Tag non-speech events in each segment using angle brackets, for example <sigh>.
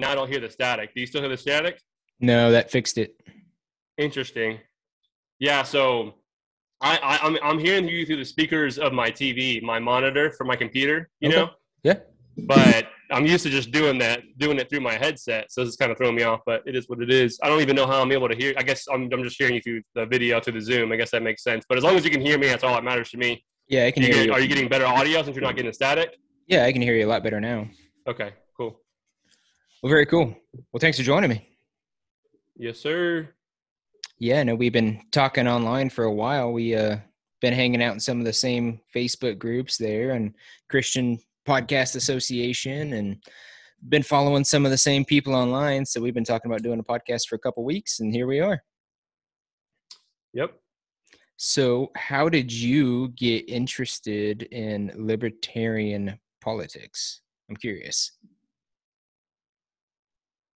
now I don't hear the static. Do you still hear the static? No, that fixed it. Interesting. Yeah, so I, I I'm I'm hearing you through the speakers of my TV, my monitor for my computer. You Okay. know, Yeah. but I'm used to just doing that, doing it through my headset. So this is kind of throwing me off, but it is what it is. I don't even know how I'm able to hear. I guess I'm I'm just hearing you through the video through the Zoom. I guess that makes sense. But as long as you can hear me, that's all that matters to me. Yeah, I can You hear you. are you getting better audio since you're not getting the static? Yeah, I can hear you a lot better now. Okay. Well, very cool. Well, thanks for joining me. Yes, sir. Yeah, no, we've been talking online for a while. We uh been hanging out in some of the same Facebook groups there and Christian Podcast Association and been following some of the same people online. So we've been talking about doing a podcast for a couple weeks and here we are. Yep. So, how did you get interested in libertarian politics? I'm curious.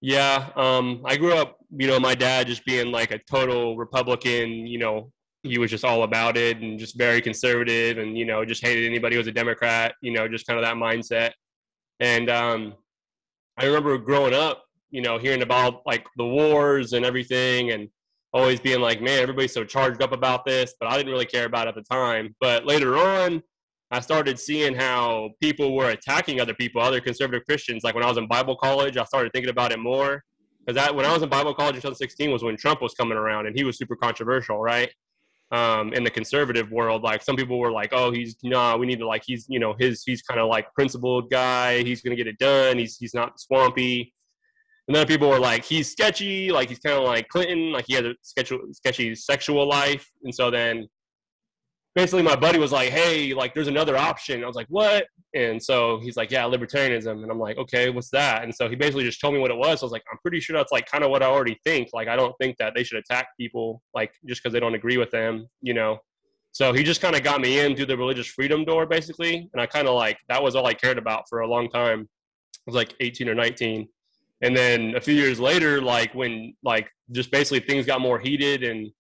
Yeah, um, I grew up, you know, my dad just being like a total Republican, you know, he was just all about it and just very conservative and, you know, just hated anybody who was a Democrat, you know, just kind of that mindset. And um, I remember growing up, you know, hearing about like the wars and everything and always being like, man, everybody's so charged up about this, but I didn't really care about it at the time. But later on, I started seeing how people were attacking other people, other conservative Christians. Like when I was in Bible college, I started thinking about it more. Because when I was in Bible college in 2016 was when Trump was coming around, and he was super controversial, right? Um, in the conservative world, like some people were like, "Oh, he's nah, we need to like he's you know his he's kind of like principled guy. He's gonna get it done. He's he's not swampy." And then people were like, "He's sketchy. Like he's kind of like Clinton. Like he has a sketchy sketchy sexual life." And so then basically my buddy was like, "Hey, like there's another option." I was like, "What?" And so he's like, "Yeah, libertarianism." And I'm like, "Okay, what's that?" And so he basically just told me what it was. I was like, "I'm pretty sure that's like kind of what I already think. Like I don't think that they should attack people like just because they don't agree with them, you know." So he just kind of got me in through the religious freedom door, basically, and I kind of like that was all I cared about for a long time. I was like 18 or 19, and then a few years later, like when like just basically things got more heated and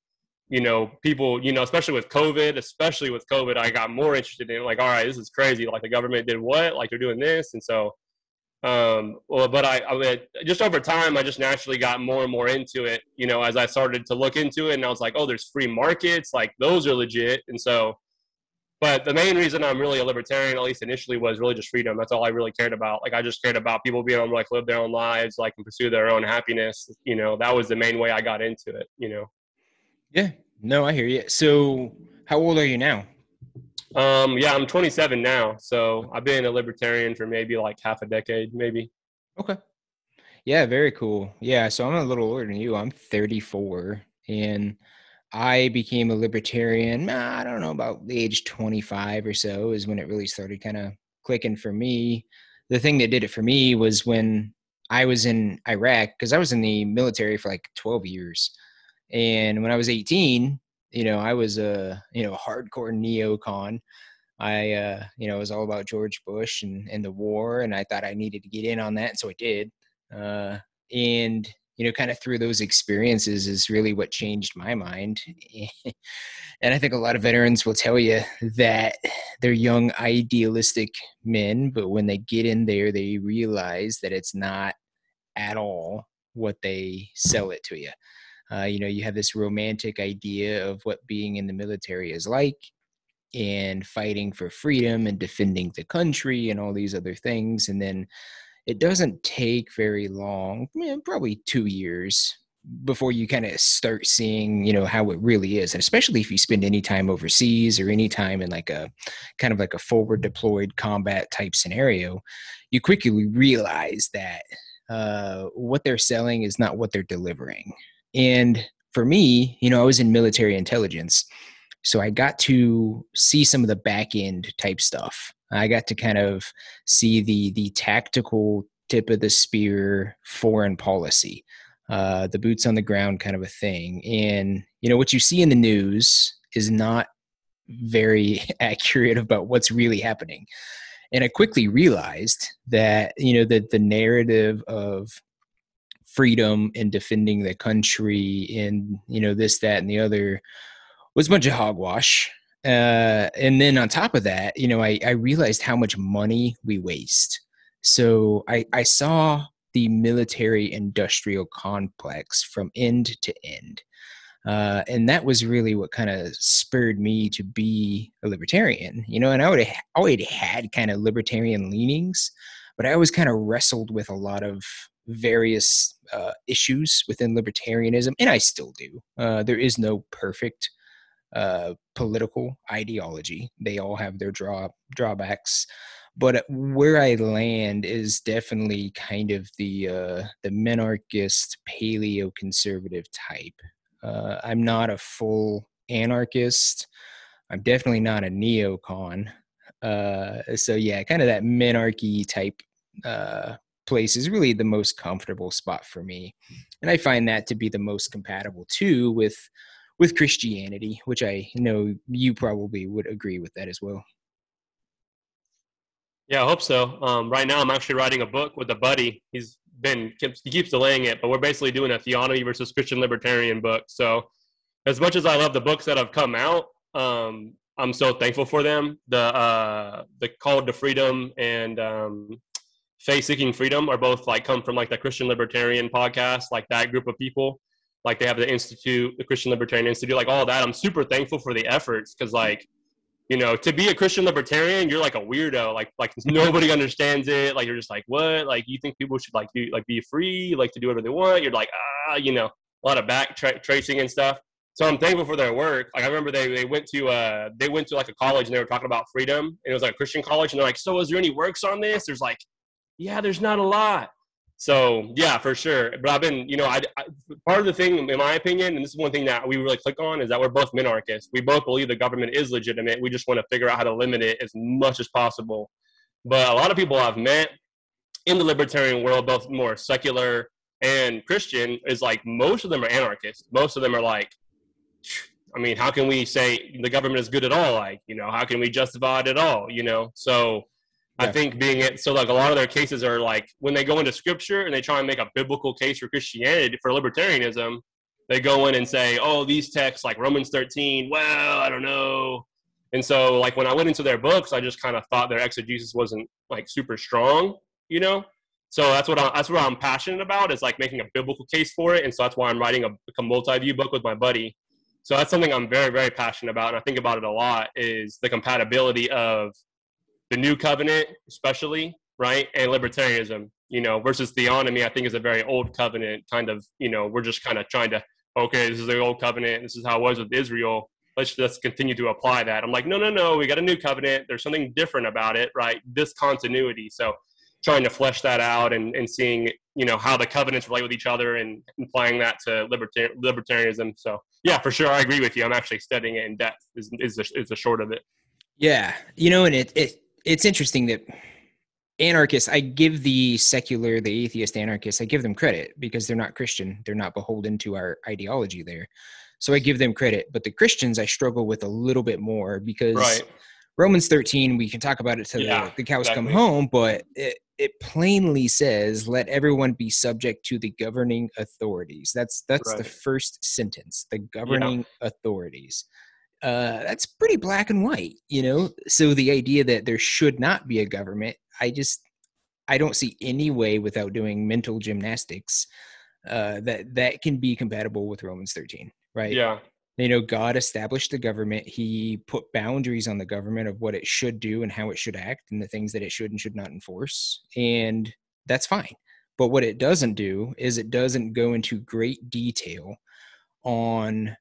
you know, people, you know, especially with COVID, especially with COVID, I got more interested in like, all right, this is crazy. Like the government did what? Like they're doing this. And so, um, well, but I, I mean, just over time, I just naturally got more and more into it, you know, as I started to look into it and I was like, oh, there's free markets. Like those are legit. And so, but the main reason I'm really a libertarian, at least initially, was religious freedom. That's all I really cared about. Like I just cared about people being able to like live their own lives, like and pursue their own happiness. You know, that was the main way I got into it. You know. Yeah, no, I hear you. So, how old are you now? Um, yeah, I'm 27 now, so I've been a libertarian for maybe like half a decade, maybe. Okay. Yeah, very cool. Yeah, so I'm a little older than you. I'm 34 and I became a libertarian, I don't know, about the age 25 or so is when it really started kind of clicking for me. The thing that did it for me was when I was in Iraq, because I was in the military for like 12 years. And when I was 18, you know, I was a, you know, hardcore neocon. I, uh, you know, it was all about George Bush and, and the war, and I thought I needed to get in on that, so I did. Uh, and you know, kind of through those experiences is really what changed my mind. <laughs> and I think a lot of veterans will tell you that they're young, idealistic men, but when they get in there, they realize that it's not at all what they sell it to you. Uh, you know, you have this romantic idea of what being in the military is like and fighting for freedom and defending the country and all these other things. And then it doesn't take very long, eh, probably two years, before you kind of start seeing, you know, how it really is. And especially if you spend any time overseas or any time in like a kind of like a forward deployed combat type scenario, you quickly realize that uh, what they're selling is not what they're delivering. And for me, you know, I was in military intelligence. So I got to see some of the back end type stuff. I got to kind of see the the tactical tip of the spear foreign policy, uh, the boots on the ground kind of a thing. And you know what you see in the news is not very <laughs> accurate about what's really happening. And I quickly realized that you know that the narrative of freedom and defending the country and you know this that and the other was a bunch of hogwash uh, and then on top of that, you know, I, I realized how much money we waste. So I, I saw the military industrial complex from end to end. Uh, and that was really what kind of spurred me to be a libertarian, you know. And I would already had kind of libertarian leanings, but I always kind of wrestled with a lot of various uh, issues within libertarianism, and I still do. Uh, there is no perfect uh, political ideology; they all have their draw drawbacks. But where I land is definitely kind of the uh, the minarchist, paleo conservative type. Uh, I'm not a full anarchist. I'm definitely not a neocon. Uh, so yeah, kind of that minarchy type uh, place is really the most comfortable spot for me, and I find that to be the most compatible too with with Christianity, which I know you probably would agree with that as well. Yeah, I hope so. Um, right now, I'm actually writing a book with a buddy. He's been he keeps delaying it, but we're basically doing a theonomy versus Christian libertarian book. So, as much as I love the books that have come out, um, I'm so thankful for them. The uh, the Call to Freedom and um, Faith Seeking Freedom are both like come from like the Christian Libertarian podcast, like that group of people. Like they have the Institute, the Christian Libertarian Institute, like all that. I'm super thankful for the efforts because like you know, to be a Christian libertarian, you're like a weirdo. Like like <laughs> nobody understands it. Like you're just like, what? Like you think people should like do like be free, like to do whatever they want. You're like, ah, you know, a lot of back tra- tracing and stuff. So I'm thankful for their work. Like I remember they, they went to uh they went to like a college and they were talking about freedom. And it was like a Christian college, and they're like, so is there any works on this? There's like, yeah, there's not a lot. So yeah, for sure. But I've been, you know, I, I, part of the thing, in my opinion, and this is one thing that we really click on, is that we're both minarchists. We both believe the government is legitimate. We just want to figure out how to limit it as much as possible. But a lot of people I've met in the libertarian world, both more secular and Christian, is like most of them are anarchists. Most of them are like, I mean, how can we say the government is good at all? Like, you know, how can we justify it at all? You know, so I think being it so like a lot of their cases are like when they go into scripture and they try and make a biblical case for Christianity for libertarianism, they go in and say, "Oh, these texts like Romans 13, well, I don't know." And so like when I went into their books, I just kind of thought their exegesis wasn't like super strong, you know? So that's what I, that's what I'm passionate about is like making a biblical case for it, and so that's why I'm writing a, a multi-view book with my buddy. So that's something I'm very very passionate about, and I think about it a lot is the compatibility of the new covenant, especially, right? And libertarianism, you know, versus theonomy, I think is a very old covenant kind of, you know, we're just kind of trying to, okay, this is the old covenant. This is how it was with Israel. Let's just continue to apply that. I'm like, no, no, no, we got a new covenant. There's something different about it, right? Discontinuity. So trying to flesh that out and, and seeing, you know, how the covenants relate with each other and applying that to libertar- libertarianism. So yeah, for sure. I agree with you. I'm actually studying it in depth is, is, the, is the short of it. Yeah. You know, and it, it, it's interesting that anarchists i give the secular the atheist anarchists i give them credit because they're not christian they're not beholden to our ideology there so i give them credit but the christians i struggle with a little bit more because right. romans 13 we can talk about it till yeah, the, the, cows exactly. come home but it, it plainly says let everyone be subject to the governing authorities that's that's right. the first sentence the governing yeah. authorities uh, that's pretty black and white, you know. So the idea that there should not be a government, I just I don't see any way without doing mental gymnastics uh, that that can be compatible with Romans 13, right? Yeah. You know, God established the government. He put boundaries on the government of what it should do and how it should act and the things that it should and should not enforce. And that's fine. But what it doesn't do is it doesn't go into great detail on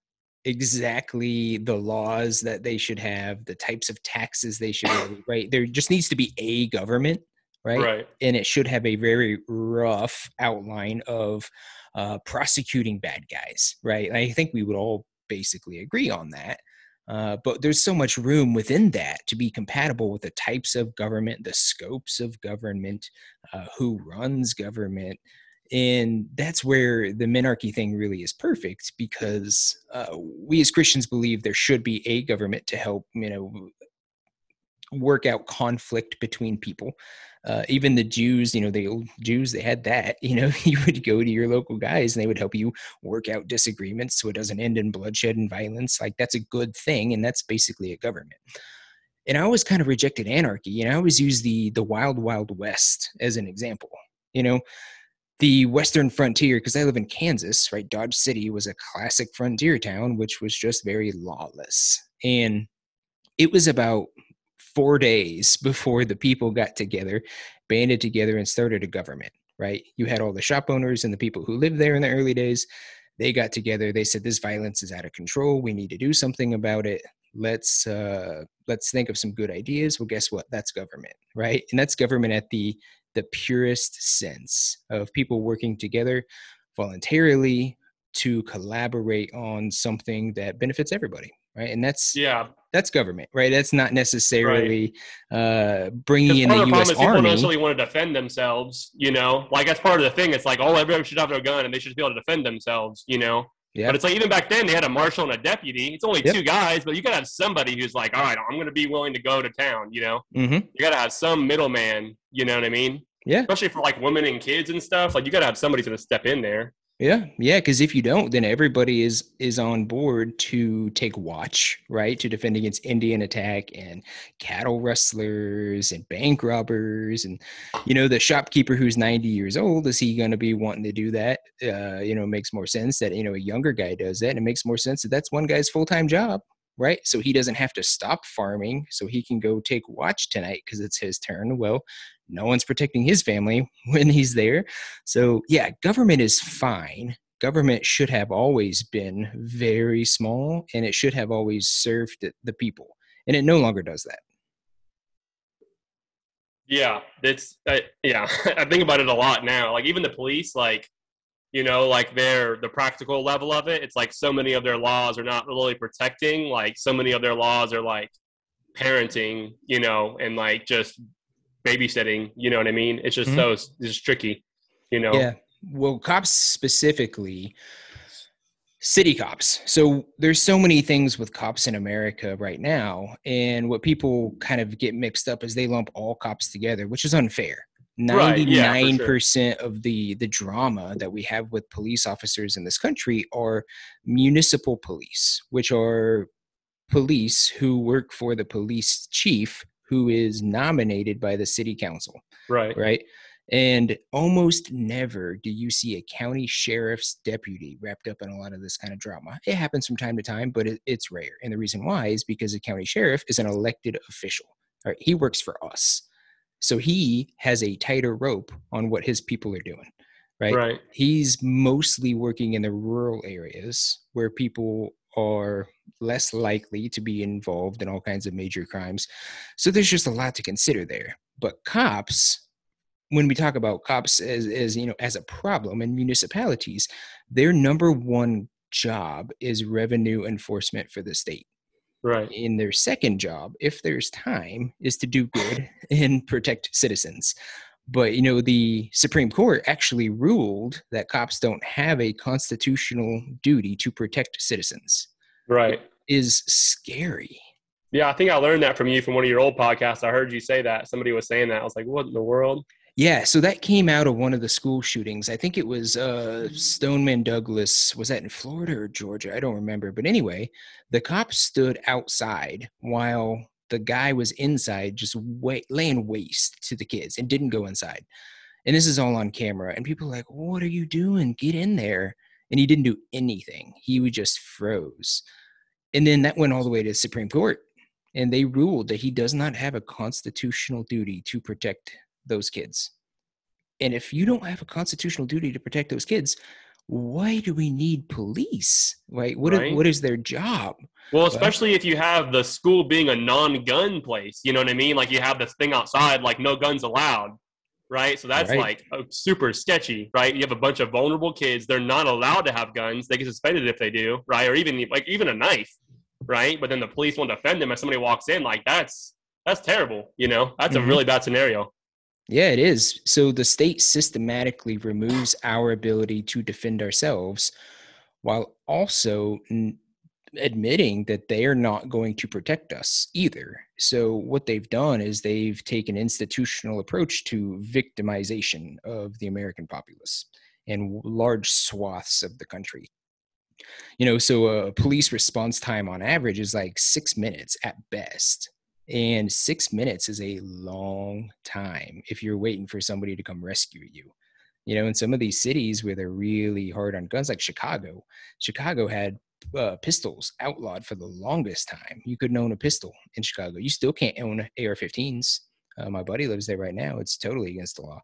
exactly the laws that they should have, the types of taxes they should have, <coughs> right? There just needs to be a government, right? Right. And it should have a very rough outline of uh, prosecuting bad guys, right? I think we would all basically agree on that. Uh, but there's so much room within that to be compatible with the types of government, the scopes of government, uh, who runs government, and that's where the minarchy thing really is perfect because uh, we as christians believe there should be a government to help you know work out conflict between people. Uh, even the jews you know the old jews they had that <laughs> you know you would go to your local guys and they would help you work out disagreements so it doesn't end in bloodshed and violence like that's a good thing and that's basically a government. And i always kind of rejected anarchy and i always use the the wild wild west as an example you know the western frontier because i live in kansas right? Dodge city was a classic frontier town which was just very lawless. And it was about four days <laughs> before the people got together banded together and started a government right? You had all the shop owners and the people who lived there in the early days. They got together. They said this violence is out of control. We need to do something about it. Let's uh let's think of some good ideas. Well guess what? That's government right? And that's government at the the purest sense of people working together voluntarily to collaborate on something that benefits everybody right? And that's yeah. that's government right? That's not necessarily right. uh bringing in the, the us army people don't necessarily want to defend themselves you know? Like that's part of the thing. It's like oh everyone should have a gun and they should be able to defend themselves you know yeah. But it's like even back then they had a marshal and a deputy. It's only yep. two guys, but you gotta have somebody who's like, all right, I'm gonna be willing to go to town. You know, mm-hmm. you gotta have some middleman. You know what I mean? Yeah. Especially for like women and kids and stuff. Like you gotta have somebody to step in there. Yeah, yeah, because if you don't, then everybody is is on board to take watch, right, to defend against Indian attack and cattle rustlers and bank robbers, and you know the shopkeeper who's ninety years old is he going to be wanting to do that? Uh, you know, makes more sense that you know a younger guy does that, and it makes more sense that that's one guy's full time job, right? So he doesn't have to stop farming, so he can go take watch tonight because it's his turn. Well, no one's protecting his family <laughs> when he's there. So, yeah, government is fine. Government should have always been very small and it should have always served the people. And it no longer does that. Yeah, it's yeah. <laughs> I think about it a lot now. Like even the police, like you know, like their the practical level of it. It's like so many of their laws are not really protecting. Like so many of their laws are like parenting, you know, and like just babysitting. You know what I mean? It's just mm-hmm. so it's just tricky. You know? Yeah. Well, cops specifically, city cops. So there's so many things with cops in America right now, and what people kind of get mixed up is they lump all cops together, which is unfair. 99% sure. of the the drama that we have with police officers in this country are municipal police which are police who work for the police chief who is nominated by the city council. Right. Right. And almost never do you see a county sheriff's deputy wrapped up in a lot of this kind of drama. It happens from time to time, but it, it's rare. And the reason why is because a county sheriff is an elected official. Right? He works for us. So he has a tighter rope on what his people are doing. Right? right. He's mostly working in the rural areas where people are less likely to be involved in all kinds of major crimes. So there's just a lot to consider there. But cops, when we talk about cops as, as you know as a problem in municipalities, their number one job is revenue enforcement for the state. Right. In their second job, if there's time, is to do good and protect citizens. But you know, the Supreme Court actually ruled that cops don't have a constitutional duty to protect citizens. Right. It is scary. Yeah, I think I learned that from you from one of your old podcasts. I heard you say that. Somebody was saying that. I was like, what in the world? Yeah, so that came out of one of the school shootings. I think it was uh, Stoneman Douglas. Was that in Florida or Georgia? I don't remember. But anyway, the cops stood outside while the guy was inside just wait, laying waste to the kids and didn't go inside. And this is all on camera. And people like, what are you doing? Get in there. And he didn't do anything. He would just froze. And then that went all the way to the Supreme Court. And they ruled that he does not have a constitutional duty to protect those kids. And if you don't have a constitutional duty to protect those kids, why do we need police? Right? What right. Is, what is their job? Well, especially well, if you have the school being a non-gun place, you know what I mean? Like you have this thing outside, like no guns allowed, right? So that's right. like uh, super sketchy, right? You have a bunch of vulnerable kids; they're not allowed to have guns. They get suspended if they do, right? Or even like even a knife, right? But then the police won't defend them if somebody walks in. Like that's that's terrible. You know, that's mm-hmm. a really bad scenario. Yeah, it is. So the state systematically removes our ability to defend ourselves while also n- admitting that they are not going to protect us either. So what they've done is they've taken institutional approach to victimization of the American populace and large swaths of the country. You know, so a police response time on average is like 6 minutes at best and six minutes is a long time if you're waiting for somebody to come rescue you. You know, in some of these cities where they're really hard on guns, like Chicago, Chicago had uh, pistols outlawed for the longest time. You couldn't own a pistol in Chicago. You still can't own AR-15s. Uh, my buddy lives there right now. It's totally against the law.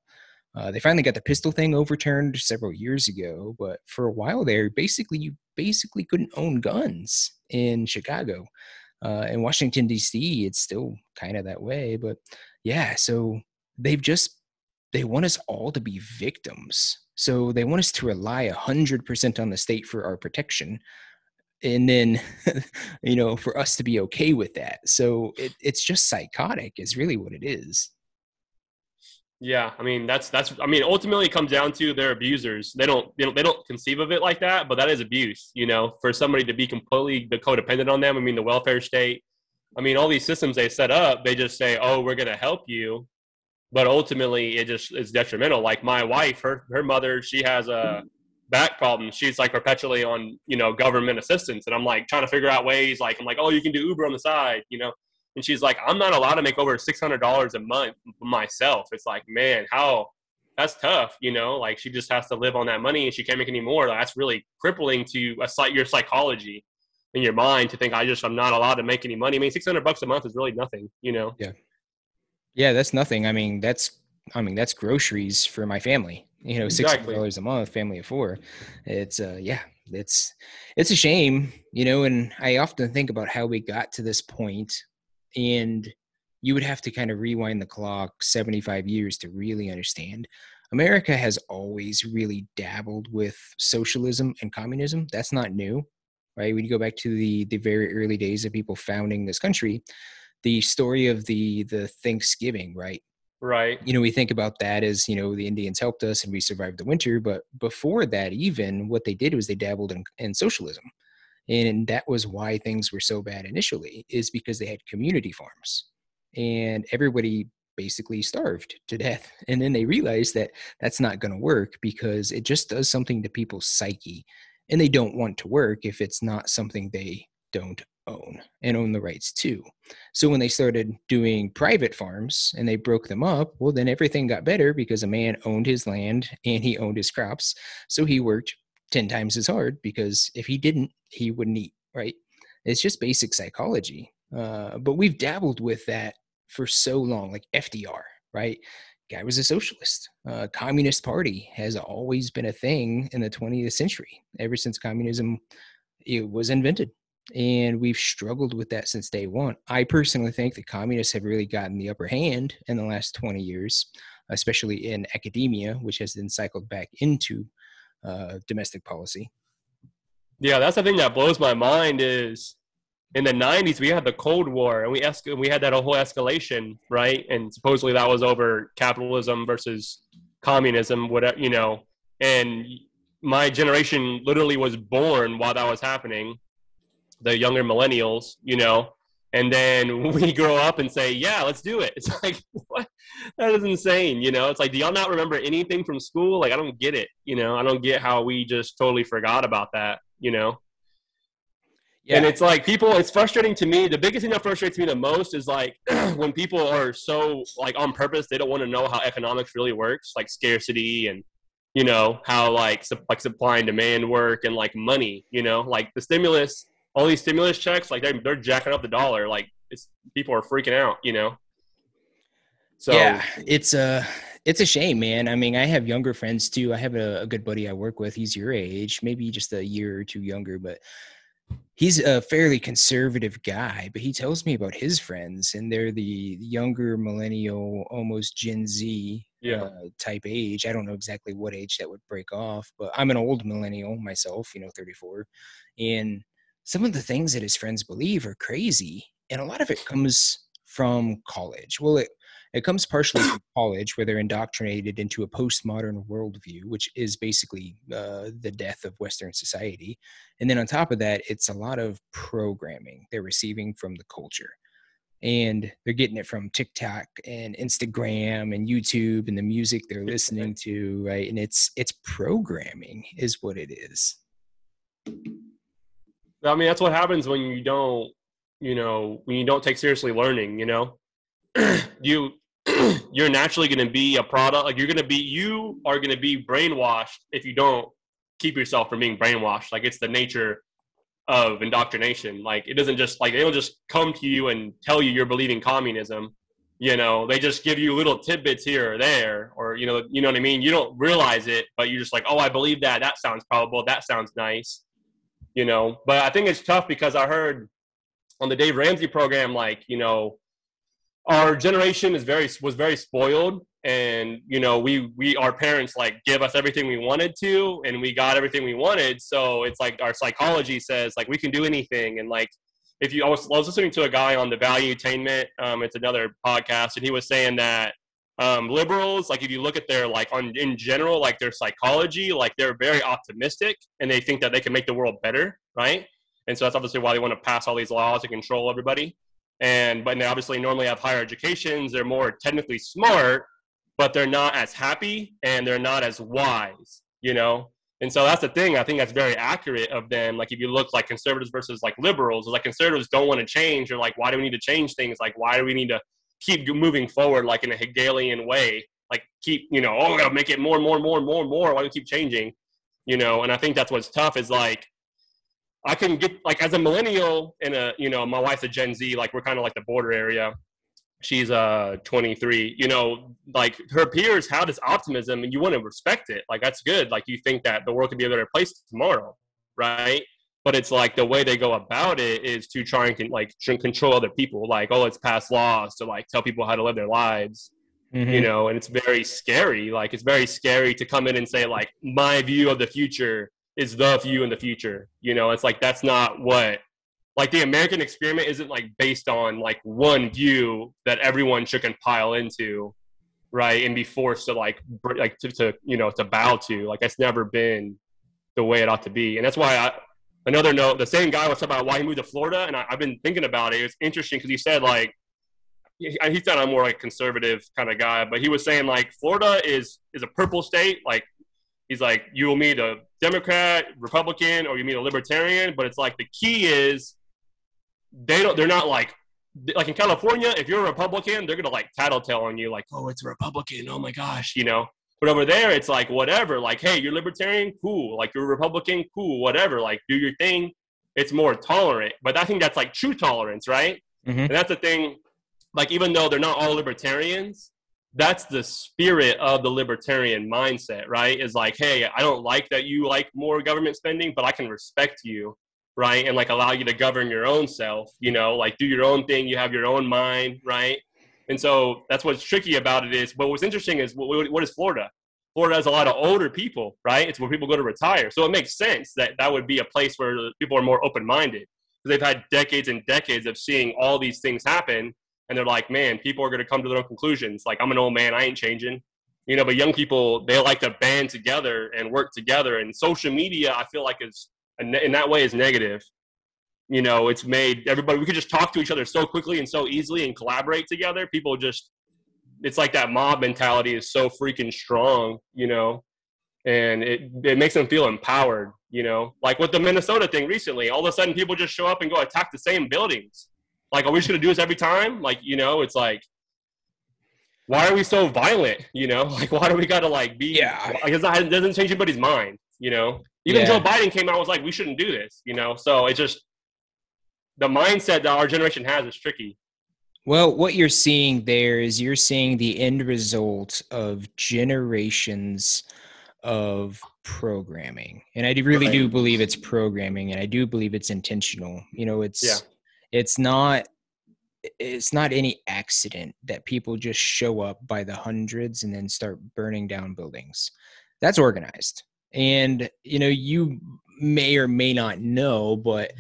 Uh, they finally got the pistol thing overturned several years ago, but for a while there, basically you basically couldn't own guns in Chicago. Uh, in Washington D.C., it's still kind of that way, but yeah. So they've just they want us all to be victims. So they want us to rely hundred percent on the state for our protection, and then <laughs> you know for us to be okay with that. So it, it's just psychotic, is really what it is. Yeah, I mean that's that's I mean ultimately it comes down to they're abusers. They don't they don't they don't conceive of it like that, but that is abuse. You know, for somebody to be completely codependent on them. I mean, the welfare state. I mean, all these systems they set up, they just say, "Oh, we're going to help you," but ultimately it just is detrimental. Like my wife, her her mother, she has a back problem. She's like perpetually on you know government assistance, and I'm like trying to figure out ways. Like I'm like, "Oh, you can do Uber on the side," you know and she's like, I'm not allowed to make over six hundred dollars a month myself. It's like, man, how that's tough, you know. Like she just has to live on that money, and she can't make any more. That's really crippling to a, your psychology in your mind to think I just I'm not allowed to make any money. I mean, six hundred bucks a month is really nothing, you know. Yeah, yeah, that's nothing. I mean, that's I mean that's groceries for my family. You know, six hundred dollars exactly. a month, family of four. It's uh, yeah, it's it's a shame, you know. And I often think about how we got to this point and you would have to kind of rewind the clock 75 years to really understand. America has always really dabbled with socialism and communism. That's not new right? When you go back to the the very early days of people founding this country the story of the the thanksgiving right? Right. You know we think about that as you know the indians helped us and we survived the winter but before that even what they did was they dabbled in, in socialism and that was why things were so bad initially is because they had community farms and everybody basically starved to death <laughs> and then they realized that that's not going to work because it just does something to people's psyche and they don't want to work if it's not something they don't own and own the rights to. So when they started doing private farms and they broke them up, well, then everything got better because a man owned his land and he owned his crops. So he worked 10 times as hard because if he didn't, he wouldn't eat, right? It's just basic psychology. Uh, but we've dabbled with that for so long, like FDR, right? Guy was a socialist. Uh, Communist Party has always been a thing in the 20th century, ever since communism it was invented. And we've struggled with that since day one. I personally think the communists have really gotten the upper hand in the last 20 years, especially in academia, which has then cycled back into uh, domestic policy. Yeah, that's the thing that blows my mind is in the 90s we had the cold war and we es- we had that whole escalation right? And supposedly that was over capitalism versus communism whatever you know? And my generation literally was born while that was happening the younger millennials you know and then <laughs> we grow up and say, "Yeah, let's do it." <laughs> It's like, what? That is insane. You know, it's like, do y'all not remember anything from school? Like, I don't get it. You know, I don't get how we just totally forgot about that. You know. Yeah. And it's like people. It's frustrating to me. The biggest thing that frustrates me the most is like <clears throat> when people are so like on purpose. They don't want to know how economics really works, like scarcity and you know how like like supply and demand work and like money. You know, like the stimulus all these stimulus checks, like they're, they're jacking up the dollar. Like it's people are freaking out, you know? So yeah, it's a, it's a shame, man. I mean, I have younger friends too. I have a, a good buddy I work with. He's your age, maybe just a year or two younger, but he's a fairly conservative guy, but he tells me about his friends, and they're the younger millennial, almost Gen Z yeah. uh, type age. I don't know exactly what age that would break off, but I'm an old millennial myself, you know, 34. And some of the things that his friends believe are crazy. And a lot of it comes from college. Well, it, it comes partially from <coughs> college, where they're indoctrinated into a postmodern worldview, which is basically uh, the death of Western society. And then on top of that, it's a lot of programming they're receiving from the culture. And they're getting it from TikTok and Instagram and YouTube and the music they're listening to, right? And it's it's programming is what it is. I mean, that's what happens when you don't, you know, when you don't take seriously learning. You know, <clears throat> you <clears throat> you're naturally going to be a product. Like you're going to be, you are going to be brainwashed if you don't keep yourself from being brainwashed. Like it's the nature of indoctrination. Like it doesn't just like they don't just come to you and tell you you're believing communism. You know, they just give you little tidbits here or there, or you know, you know what I mean. You don't realize it, but you're just like, oh, I believe that. That sounds probable. That sounds nice. You know, but I think it's tough because I heard on the Dave Ramsey program, like you know, our generation is very was very spoiled and you know we we our parents like give us everything we wanted to and we got everything we wanted. So it's like our psychology says like we can do anything. And like if you I was, I was listening to a guy on the Valuetainment um it's another podcast and he was saying that um, liberals like if you look at their like on in general like their psychology like they're very optimistic and they think that they can make the world better right? And so that's obviously why they want to pass all these laws to control everybody. And but they obviously normally have higher educations they're more technically smart but they're not as happy and they're not as wise you know? And so that's the thing i think that's very accurate of them. Like if you look like conservatives versus like liberals like conservatives don't want to change or like why do we need to change things? Like why do we need to keep moving forward like in a hegelian way like keep you know oh we gotta make it more and more and more and more and more why do we keep changing you know and i think that's what's tough is like I can get like as a millennial and a you know my wife's a Gen Z like we're kind of like the border area. She's uh 23. You know, like her peers have this optimism and you want to respect it. Like that's good. Like you think that the world could be a better place tomorrow, right? But it's like the way they go about it is to try and like control other people. Like oh, let's pass laws to like tell people how to live their lives. Mm-hmm. You know, and it's very scary. Like it's very scary to come in and say like my view of the future is the view in the future. You know, it's like that's not what like the American experiment isn't like based on like one view that everyone should compile into, right? And be forced to like like to, to you know to bow to. Like that's never been the way it ought to be, and that's why I. Another note: the same guy was talking about why he moved to Florida, and I, have been thinking about it. It's interesting because he said like he, he said I'm more like conservative kind of guy, but he was saying like Florida is is a purple state, like he's like, you will meet a Democrat, Republican, or you meet a Libertarian. But it's like the key is they don't. They're not like like in California. If you're a Republican, they're gonna like tattletale on you, like, oh, it's a Republican. Oh my gosh, you know. But over there, it's like whatever. Like, hey, you're Libertarian, cool. Like you're Republican, cool. Whatever. Like, do your thing. It's more tolerant. But I think that's like true tolerance, right? Mm-hmm. And that's the thing. Like, even though they're not all libertarians, that's the spirit of the libertarian mindset, right? Is like, hey, I don't like that you like more government spending, but I can respect you, right? And like allow you to govern your own self, you know, like do your own thing. You have your own mind, right? And so that's what's tricky about it is, but what's interesting is what, what is Florida? Florida has a lot of older people, right? It's where people go to retire. So it makes sense that that would be a place where people are more open minded because they've had decades and decades of seeing all these things happen and they're like, man, people are going to come to their own conclusions. Like, I'm an old man, I ain't changing. You know, but young people, they like to band together and work together. And social media, I feel like is in that way is negative. You know, it's made everybody we could just talk to each other so quickly and so easily and collaborate together. People just, it's like that mob mentality is so freaking strong. You know, and it it makes them feel empowered. You know, like with the Minnesota thing recently, all of a sudden people just show up and go attack the same buildings like, are we just gonna do this every time? Like, you know, it's like, why are we so violent? You know, <laughs> like, why do we gotta like be? Yeah, because it doesn't change anybody's mind. You know, even yeah. Joe Biden came out and was like, we shouldn't do this. You know, so it just the mindset that our generation has is tricky. Well, what you're seeing there is you're seeing the end result of generations of programming. And I really right. do believe it's programming and I do believe it's intentional. You know, it's yeah it's not it's not any accident that people just show up by the hundreds and then start burning down buildings that's organized and you know you may or may not know but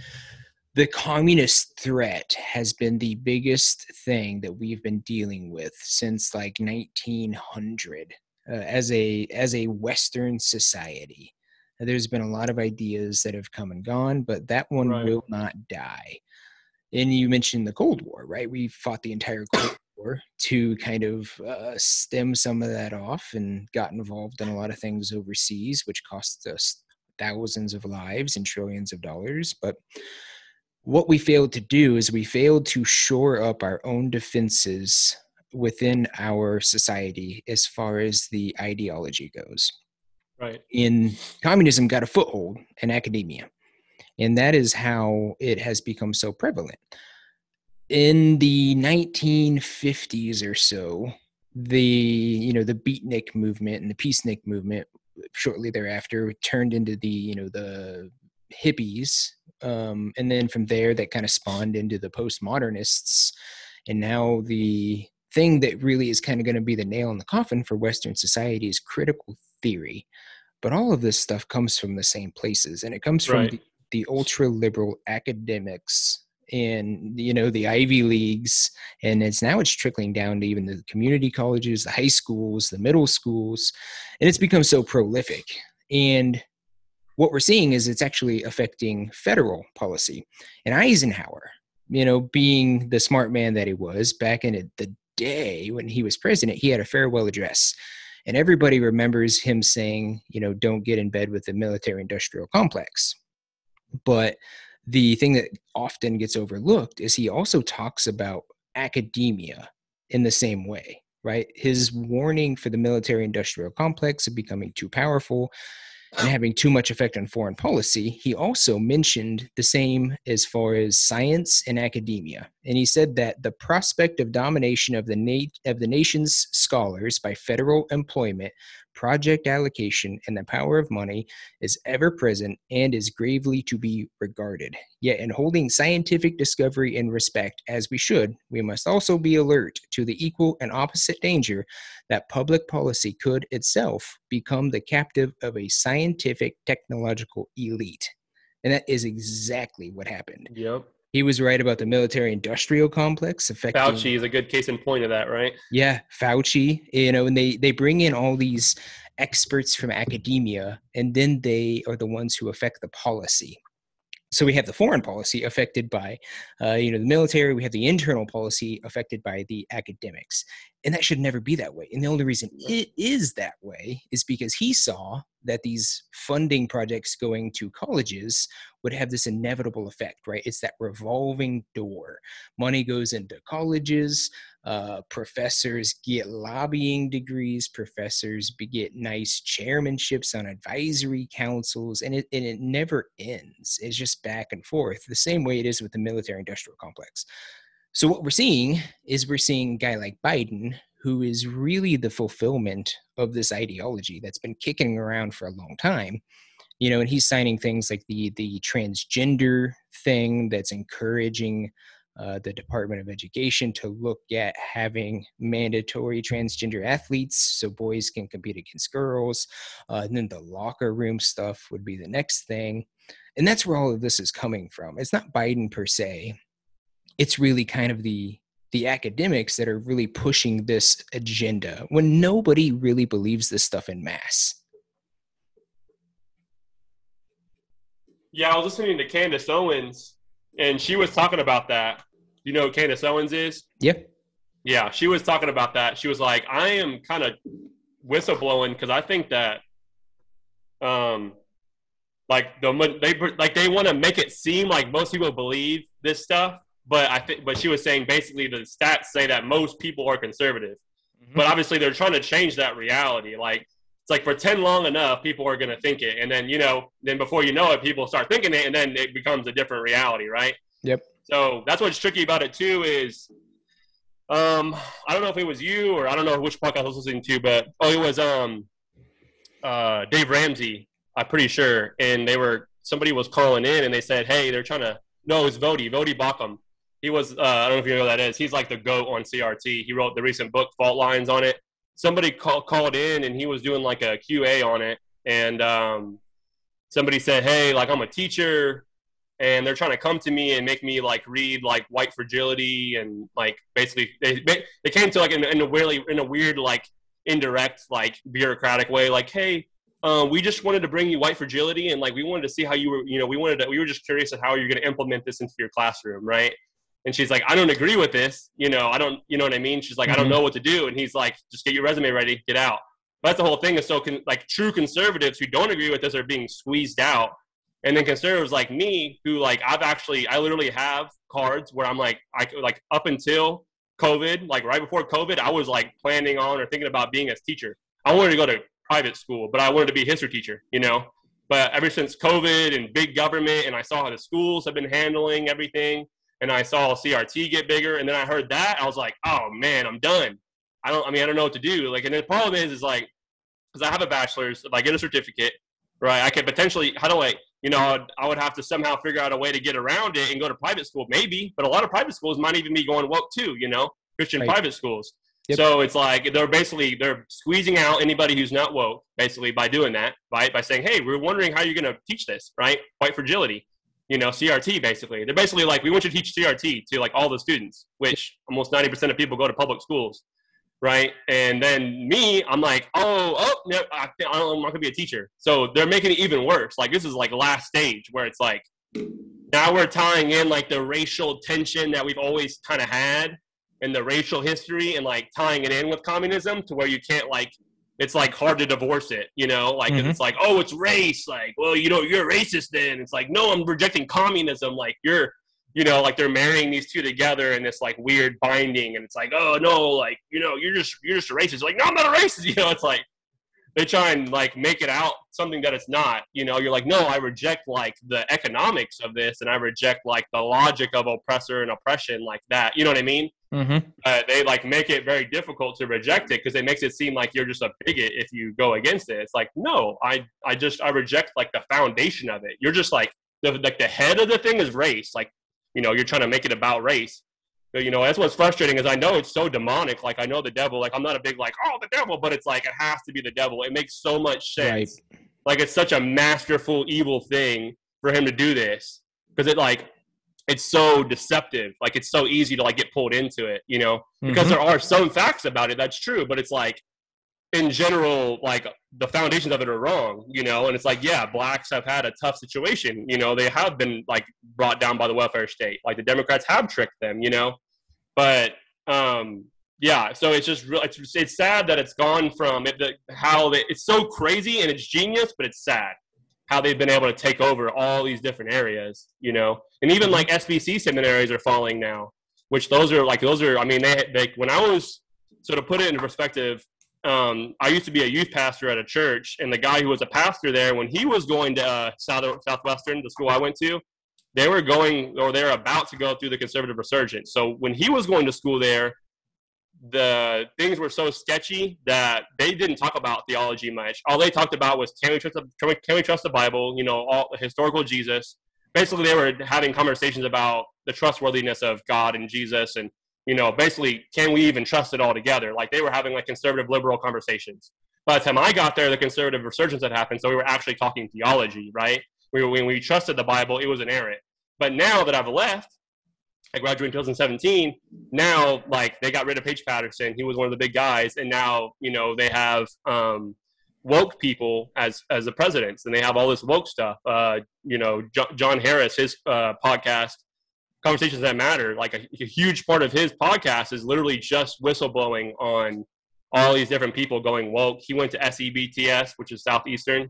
the communist threat has been the biggest thing that we've been dealing with since like 1900 uh, as a as a western society there's been a lot of ideas that have come and gone but that one right. will not die and you mentioned the Cold War, right? We fought the entire Cold <coughs> War to kind of uh, stem some of that off and got involved in a lot of things overseas, which cost us thousands of lives and trillions of dollars. But what we failed to do is we failed to shore up our own defenses within our society as far as the ideology goes. Right. In communism got a foothold in academia. And that is how it has become so prevalent. In the 1950s or so, the you know the beatnik movement and the peacenik movement shortly thereafter turned into the you know the hippies um, and then from there that kind of spawned into the postmodernists and now the thing that really is kind of going to be the nail in the coffin for western society is critical theory but all of this stuff comes from the same places and it comes from Right. the, the ultra liberal academics and you know the ivy leagues and it's now it's trickling down to even the community colleges the high schools the middle schools and it's become so prolific and what we're seeing is it's actually affecting federal policy. And eisenhower you know being the smart man that he was back in the day when he was president he had a farewell address. And everybody remembers him saying you know don't get in bed with the military industrial complex. But the thing that often gets overlooked is he also talks about academia in the same way right? His warning for the military industrial complex of becoming too powerful and having too much effect on foreign policy he also mentioned the same as far as science and academia. And he said that the prospect of domination of the na- of the nation's scholars by federal employment project allocation and the power of money is ever present and is gravely to be regarded. Yet, in holding scientific discovery in respect, as we should, we must also be alert to the equal and opposite danger that public policy could itself become the captive of a scientific technological elite. And that is exactly what happened. Yep. He was right about the military industrial complex affecting Fauci is a good case in point of that, right? yeah, Fauci, you know, and they they bring in all these experts from academia, and then they are the ones who affect the policy. So we have the foreign policy affected by, uh, you know, the military. We have the internal policy affected by the academics, and that should never be that way. And the only reason it is that way is because he saw that these funding projects going to colleges would have this inevitable effect, right? It's that revolving door. Money goes into colleges, uh, professors get lobbying degrees professors get nice chairmanships on advisory councils and it, and it never ends. It's just back and forth the same way it is with the military industrial complex. So what we're seeing is we're seeing a guy like biden who is really the fulfillment of this ideology that's been kicking around for a long time you know and he's signing things like the the transgender thing that's encouraging uh, the Department of Education to look at having mandatory transgender athletes so boys can compete against girls. Uh, and then the locker room stuff would be the next thing. And that's where all of this is coming from. It's not Biden per se, it's really kind of the the academics that are really pushing this agenda when nobody really believes this stuff in mass. Yeah, I was listening to Candace Owens, and she was talking about that. You know who Candace Owens is? Yep. Yeah, she was talking about that. She was like, I am kind of whistleblowing because I think that, um, like the they like they want to make it seem like most people believe this stuff, but I think, but she was saying basically the stats say that most people are conservative, but obviously they're trying to change that reality. Like it's like pretend long enough, people are going to think it, and then you know, then before you know it, people start thinking it, and then it becomes a different reality, right? Yep. So that's what's tricky about it too is um I don't know if it was you or I don't know which podcast I was listening to, but oh it was um uh Dave Ramsey, I'm pretty sure. And they were somebody was calling in and they said, Hey, they're trying to no, it was Voddie, Voddie Baucham. He was uh, I don't know if you know who that is. He's like the GOAT on CRT. He wrote the recent book Fault Lines on it. Somebody call, called in and he was doing like a QA on it and um somebody said, Hey, like I'm a teacher and they're trying to come to me and make me like read like white fragility and like basically they they came to like in, in a really in a weird like indirect like bureaucratic way like hey um, we just wanted to bring you white fragility and like we wanted to see how you were you know we wanted to we were just curious of how you're going to implement this into your classroom right? And she's like i don't agree with this you know i don't you know what i mean? She's like i don't Mhm. know what to do and he's like just get your resume ready get out. But that's the whole thing is so con- like true conservatives who don't agree with this are being squeezed out and then conservatives like me who like i've actually i literally have cards where i'm like i like up until COVID, like right before COVID, I was like planning on or thinking about being a teacher. I wanted to go to private school, but I wanted to be a history teacher, you know. But ever since COVID and big government, and I saw how the schools have been handling everything, and I saw CRT get bigger, and then I heard that, I was like, oh man, I'm done. I don't. I mean, I don't know what to do. Like, and the problem is, is like, because I have a bachelor's, if I get a certificate, right, I could potentially. How do I? You know, I would have to somehow figure out a way to get around it and go to private school, maybe. But a lot of private schools might even be going woke too. You know, Christian right. private schools. Yep. So it's like they're basically they're squeezing out anybody who's not woke, basically by doing that, right? By saying, "Hey, we're wondering how you're going to teach this, right? White fragility, you know, CRT, basically. They're basically like, we want you to teach CRT to like all the students, which almost ninety percent of people go to public schools, right? And then me, I'm like, oh, oh, no, I th- I'm not to be a teacher. So they're making it even worse. Like this is like last stage where it's like now we're tying in like the racial tension that we've always kind of had and the racial history and like tying it in with communism to where you can't like it's like hard to divorce it, you know, like mm-hmm. it's like, oh, it's race. Like, well, you know, you're racist then. It's like, no, I'm rejecting communism. Like you're, you know, like they're marrying these two together in this like weird binding. And it's like, oh no, like, you know, you're just, you're just a racist. Like, no, I'm not a racist. <laughs> You know, it's like, they try and like make it out something that it's not. You know, you're like, no, I reject like the economics of this, and I reject like the logic of oppressor and oppression, like that. You know what I mean? Mm-hmm. Uh, they like make it very difficult to reject it because it makes it seem like you're just a bigot if you go against it. It's like, no, I I just I reject like the foundation of it. You're just like the like the head of the thing is race. Like, you know, you're trying to make it about race but, you know, that's what's frustrating is I know it's so demonic. Like I know the devil. Like I'm not a big like oh the devil, but it's like it has to be the devil. It makes so much sense. Right. Like it's such a masterful evil thing for him to do this because it like it's so deceptive. Like it's so easy to like get pulled into it. You know, because mm-hmm. there are some facts about it. That's true, but it's like in general, like the foundations of it are wrong, you know, and it's like, yeah, blacks have had a tough situation, you know, they have been like brought down by the welfare state, like the Democrats have tricked them, you know, but um, yeah, so it's just real. It's, it's sad that it's gone from it, the, how they, it's so crazy and it's genius, but it's sad how they've been able to take over all these different areas, you know, and even like SBC seminaries are falling now, which those are like those are. I mean, they, they when I was so to put it into perspective, um, I used to be a youth pastor at a church, and the guy who was a pastor there, when he was going to uh, South, Southwestern, the school I went to, they were going or they were about to go through the conservative resurgence. So when he was going to school there, the things were so sketchy that they didn't talk about theology much. All they talked about was can we trust the, can we trust the Bible? You know, all historical Jesus. Basically, they were having conversations about the trustworthiness of God and Jesus and you know, basically, can we even trust it all together? Like they were having like conservative liberal conversations. By the time I got there, the conservative resurgence had happened, so we were actually talking theology, right? We when we trusted the Bible, it was an inerrant. But now that I've left, I graduated in 2017. Now, like they got rid of Paige Patterson, he was one of the big guys, and now you know they have um, woke people as as the presidents, and they have all this woke stuff. Uh, you know, John Harris, his uh, podcast conversations that matter. Like a, a, huge part of his podcast is literally just whistleblowing on all these different people going woke. He went to sebts which is southeastern.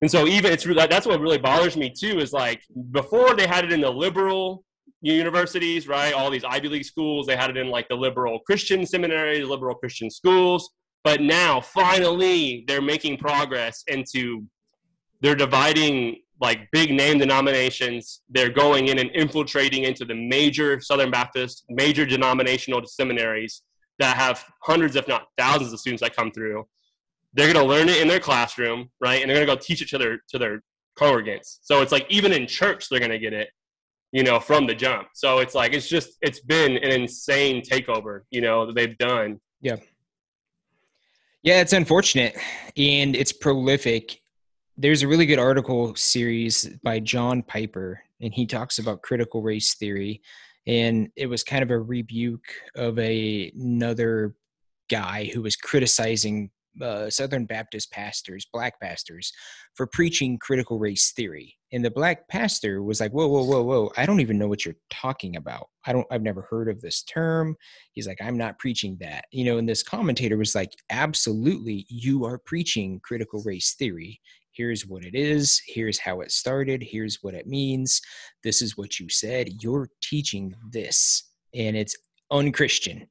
And so even it's that's what really bothers me too is like before they had it in the liberal universities right? All these ivy league schools they had it in like the liberal christian seminaries liberal christian schools. But now finally they're making progress into they're dividing like big name denominations. They're going in and infiltrating into the major Southern Baptist, major denominational seminaries that have hundreds, if not thousands, of students that come through. They're going to learn it in their classroom, right? And they're going to go teach it to their to their congregants. So it's like even in church, they're going to get it, you know, from the jump. So it's like it's just it's been an insane takeover, you know, that they've done. Yeah. Yeah, it's unfortunate and it's prolific there's a really good article series by John Piper, and he talks about critical race theory. And it was kind of a rebuke of a, another guy who was criticizing uh, Southern Baptist pastors, black pastors, for preaching critical race theory. And the black pastor was like, "Whoa, whoa, whoa, whoa! I don't even know what you're talking about. I don't. I've never heard of this term." He's like, "I'm not preaching that." You know, and this commentator was like, "Absolutely, you are preaching critical race theory here's what it is, here's how it started, here's what it means, this is what you said. You're teaching this, and it's unchristian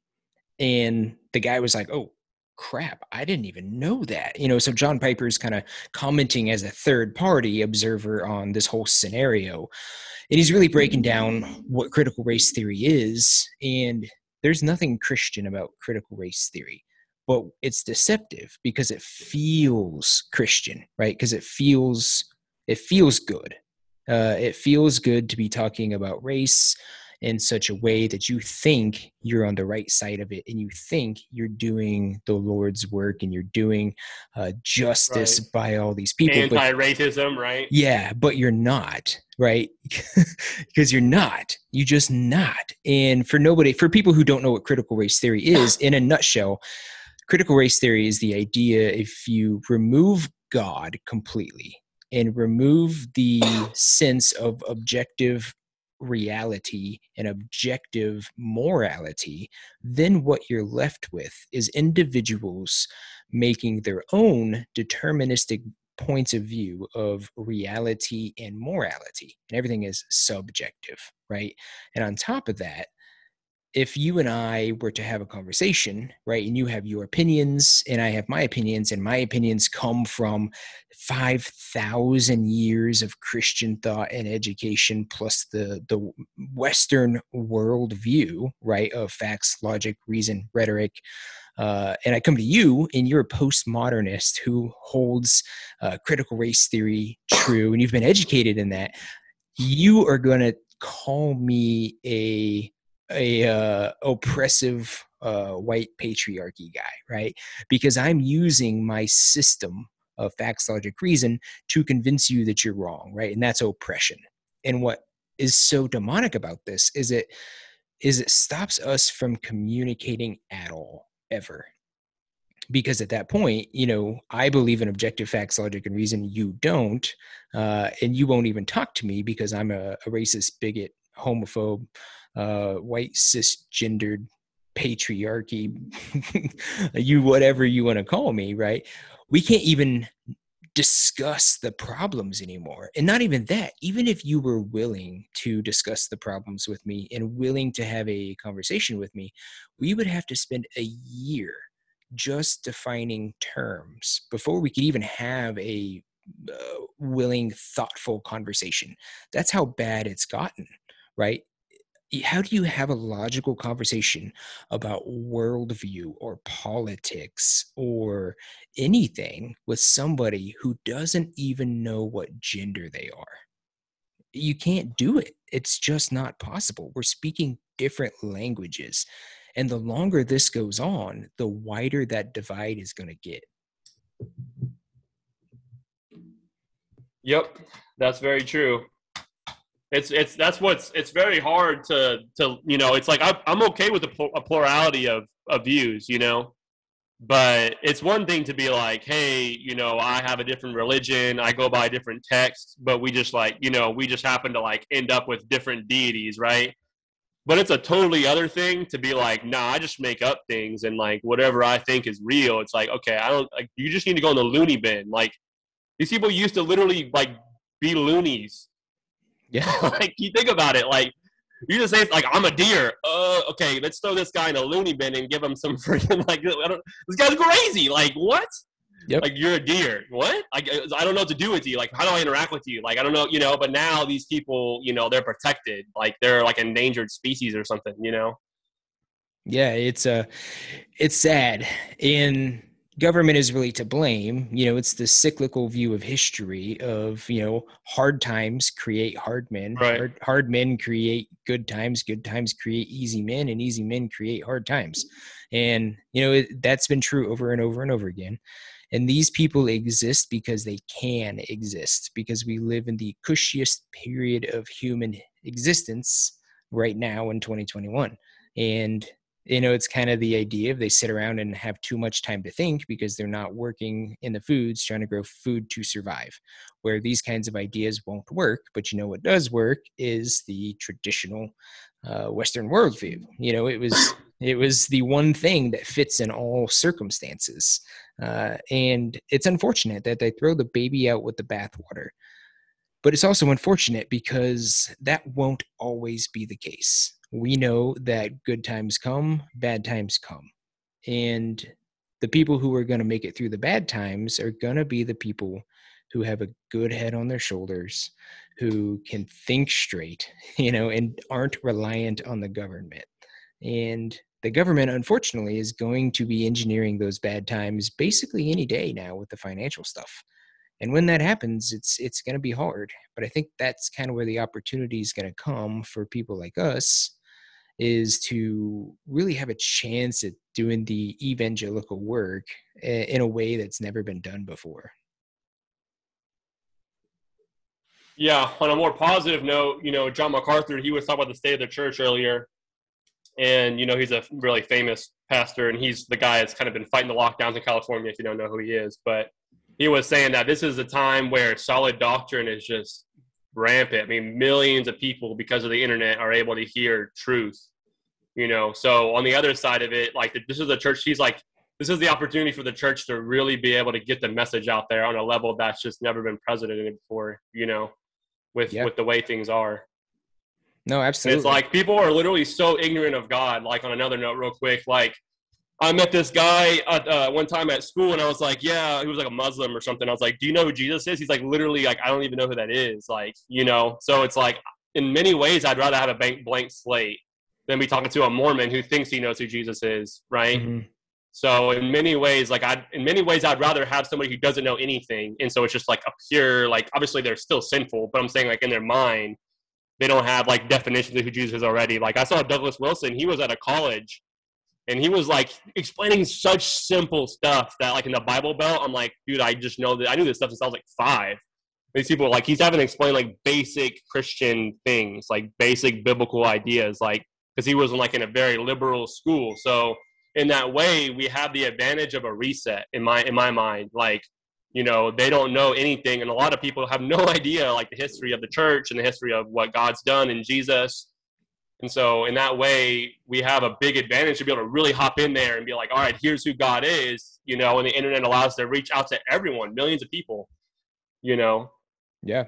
and the guy was like oh crap i didn't even know that you know so john Piper is kind of commenting as a third party observer on this whole scenario and he's really breaking down what critical race theory is and there's nothing christian about critical race theory but it's deceptive because it feels christian right because it feels it feels good uh, it feels good to be talking about race in such a way that you think you're on the right side of it and you think you're doing the Lord's work and you're doing uh, justice right. by all these people. Anti racism, right? Yeah, but you're not, right? <laughs> Because you're not. You just not. And for nobody, for people who don't know what critical race theory is, in a nutshell, critical race theory is the idea if you remove God completely and remove the sense of objective reality and objective morality, then what you're left with is individuals making their own deterministic points of view of reality and morality. And everything is subjective, right? And on top of that, if you and I were to have a conversation, right, and you have your opinions and I have my opinions, and my opinions come from 5,000 years of Christian thought and education, plus the, the Western worldview, right, of facts, logic, reason, rhetoric. Uh, and I come to you, and you're a postmodernist who holds uh, critical race theory true, and you've been educated in that. You are going to call me a a uh, oppressive uh, white patriarchy guy, right? Because I'm using my system of facts, logic, reason to convince you that you're wrong, right? And that's oppression. And what is so demonic about this is it is it stops us from communicating at all ever because at that point you know i believe in objective facts logic and reason you don't uh, and you won't even talk to me because i'm a, a racist bigot homophobe uh, white cisgendered patriarchy, <laughs> you whatever you want to call me, right? We can't even discuss the problems anymore. And not even that, even if you were willing to discuss the problems with me and willing to have a conversation with me, we would have to spend a year just defining terms before we could even have a uh, willing, thoughtful conversation. That's how bad it's gotten, right? how do you have a logical conversation about worldview or politics or anything with somebody who doesn't even know what gender they are? You can't do it. It's just not possible. We're speaking different languages. And the longer this goes on, the wider that divide is going to get. Yep, that's very true. It's it's that's what's it's very hard to to you know it's like I, I'm okay with a, a plurality of of views you know, but it's one thing to be like hey you know I have a different religion I go by a different text but we just like you know we just happen to like end up with different deities right? But it's a totally other thing to be like nah I just make up things and like whatever I think is real. It's like okay I don't like you just need to go in the loony bin. Like these people used to literally like be loonies yeah. <laughs> like you think about it, like you just say like I'm a deer. Uh, okay, let's throw this guy in a loony bin and give him some <laughs> freaking like this guy's crazy. Like what? Yep. Like you're a deer. What? Like I don't know what to do with you. Like how do I interact with you? Like I don't know, you know. But now these people, you know, they're protected. Like they're like endangered species or something. You know. Yeah, it's uh it's sad. In government is really to blame. You know, it's the cyclical view of history of, you know, hard times create hard men. Right. Hard, hard men create good times. Good times create easy men, and easy men create hard times. And, you know, it, that's been true over and over and over again. And these people exist because they can exist, because we live in the cushiest period of human existence right now in 2021. And you know it's kind of the idea of they sit around and have too much time to think because they're not working in the foods trying to grow food to survive where these kinds of ideas won't work but you know what does work is the traditional uh, western worldview. You know it was it was the one thing that fits in all circumstances uh, and it's unfortunate that they throw the baby out with the bathwater. But it's also unfortunate because that won't always be the case we know that good times come, bad times come. And the people who are going to make it through the bad times are going to be the people who have a good head on their shoulders, who can think straight, <laughs> you know, and aren't reliant on the government. And the government, unfortunately, is going to be engineering those bad times basically any day now with the financial stuff. And when that happens, it's it's going to be hard. But I think that's kind of where the opportunity is going to come for people like us is to really have a chance at doing the evangelical work in a way that's never been done before. Yeah, on a more positive note, you know, John MacArthur, he was talking about the state of the church earlier. And, you know, he's a really famous pastor, and he's the guy that's kind of been fighting the lockdowns in California, if you don't know who he is. But he was saying that this is a time where solid doctrine is just rampant. I mean, millions of people, because of the internet, are able to hear truth. You know, so on the other side of it, like this is the church. He's like, this is the opportunity for the church to really be able to get the message out there on a level that's just never been presented before. You know, with with the way things are. No, absolutely. it's like people are literally so ignorant of God. Like on another note, real quick, like I met this guy at, uh, one time at school, and I was like, "Yeah," he was like a Muslim or something. I was like, "Do you know who Jesus is?" He's like, literally, like, I don't even know who that is. Like, you know. So it's like, in many ways, I'd rather have a blank blank slate than be talking to a Mormon who thinks he knows who Jesus is, right? Mm-hmm. So in many ways, like I, in many ways, I'd rather have somebody who doesn't know anything, and so it's just like a pure, like obviously they're still sinful, but I'm saying like in their mind, they don't have like definitions of who Jesus is already. Like I saw Douglas Wilson, he was at a college, and he was like explaining such simple stuff that like in the Bible Belt, I'm like, dude, I just know that I knew this stuff since I was like five. These people like he's having to explain like basic Christian things, like basic biblical ideas, like because he was like in a very liberal school, so in that way, we have the advantage of a reset in my in my mind. Like, you know, they don't know anything, and a lot of people have no <laughs> idea like the history of the church and the history of what God's done in Jesus. And so, in that way, we have a big advantage to be able to really hop in there and be like, all right, here's who God is, you know, and the internet allows us to reach out to everyone, millions of people, you know. Yeah.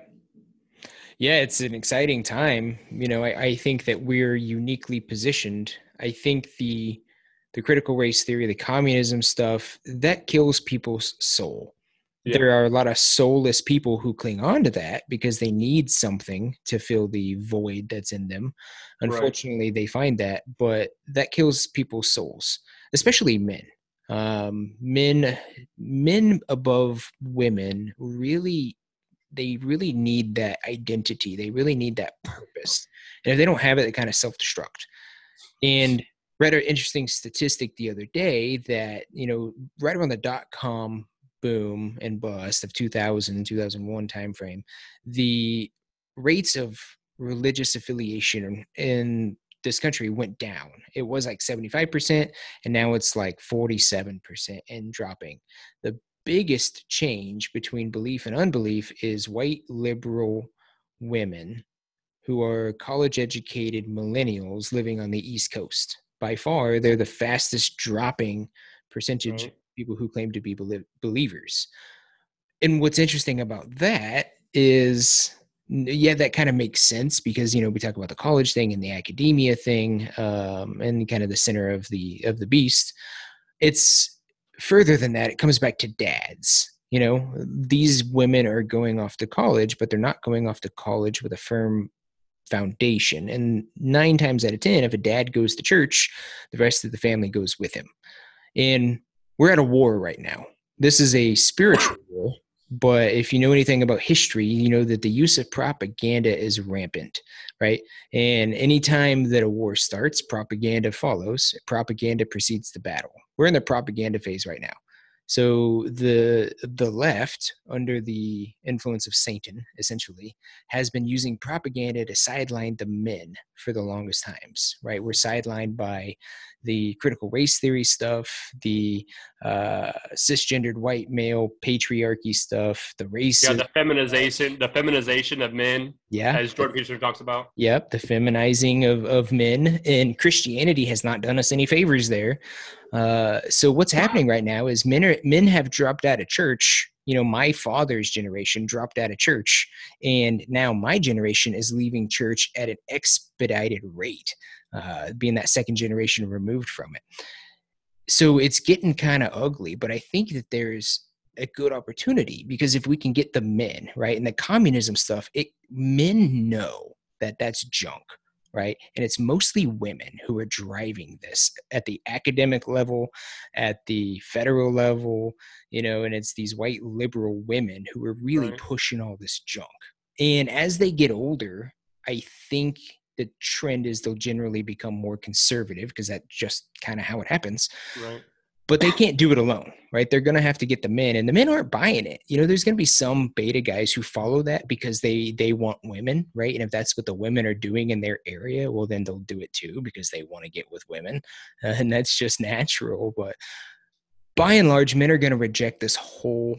Yeah, it's an exciting time. You know, I, I think that we're uniquely positioned. I think the the critical race theory, the communism stuff, that kills people's soul. Yeah. There are a lot of soulless people who cling on to that because they need something to fill the void that's in them. Unfortunately, right. they find that, but that kills people's souls, especially men. Um, men, men above women, really, they really need that identity. They really need that purpose, and if they don't have it, they kind of self-destruct. And read an interesting statistic the other day that you know right around the dot com boom and bust of 2000 2001 timeframe the rates of religious affiliation in this country went down. It was like 75% and now it's like 47% and dropping. The biggest change between belief and unbelief is white liberal women who are college educated millennials living on the east coast. By far they're the fastest dropping percentage. People who claim to be believers and what's interesting about that is yeah that kind of makes sense because you know we talk about the college thing and the academia thing um, and kind of the center of the of the beast it's further than that it comes back to dads you know these women are going off to college but they're not going off to college with a firm foundation. And nine times out of 10, if a dad goes to church, the rest of the family goes with him. And we're at a war right now. This is a spiritual <coughs> war, but if you know anything about history, you know that the use of propaganda is rampant, right? And anytime that a war starts, propaganda follows. Propaganda precedes the battle. We're in the propaganda phase right now. So the the left, under the influence of Satan, essentially, has been using propaganda to sideline the men for the longest times. Right, we're sidelined by the critical race theory stuff, the uh, cisgendered white male patriarchy stuff, the race. Yeah, the feminization, the feminization of men. Yeah, as Jordan Peterson talks about. Yep, the feminizing of of men, and Christianity has not done us any favors there. Uh, so what's happening right now is men are men have dropped out of church. You know my father's generation dropped out of church and now my generation is leaving church at an expedited rate uh, being that second generation removed from it. So it's getting kind of ugly but i think that there's a good opportunity because if we can get the men right and the communism stuff it men know that that's junk right? And it's mostly women who are driving this at the academic level at the federal level you know and it's these white liberal women who are really right. pushing all this junk. And as they get older i think the trend is they'll generally become more conservative because that's just kind of how it happens. Right but they can't do it alone, right? They're going to have to get the men, and the men aren't buying it. You know, there's going to be some beta guys who follow that because they they want women, right? And if that's what the women are doing in their area, well, then they'll do it too because they want to get with women, uh, <laughs> and that's just natural. But by and large, men are going to reject this whole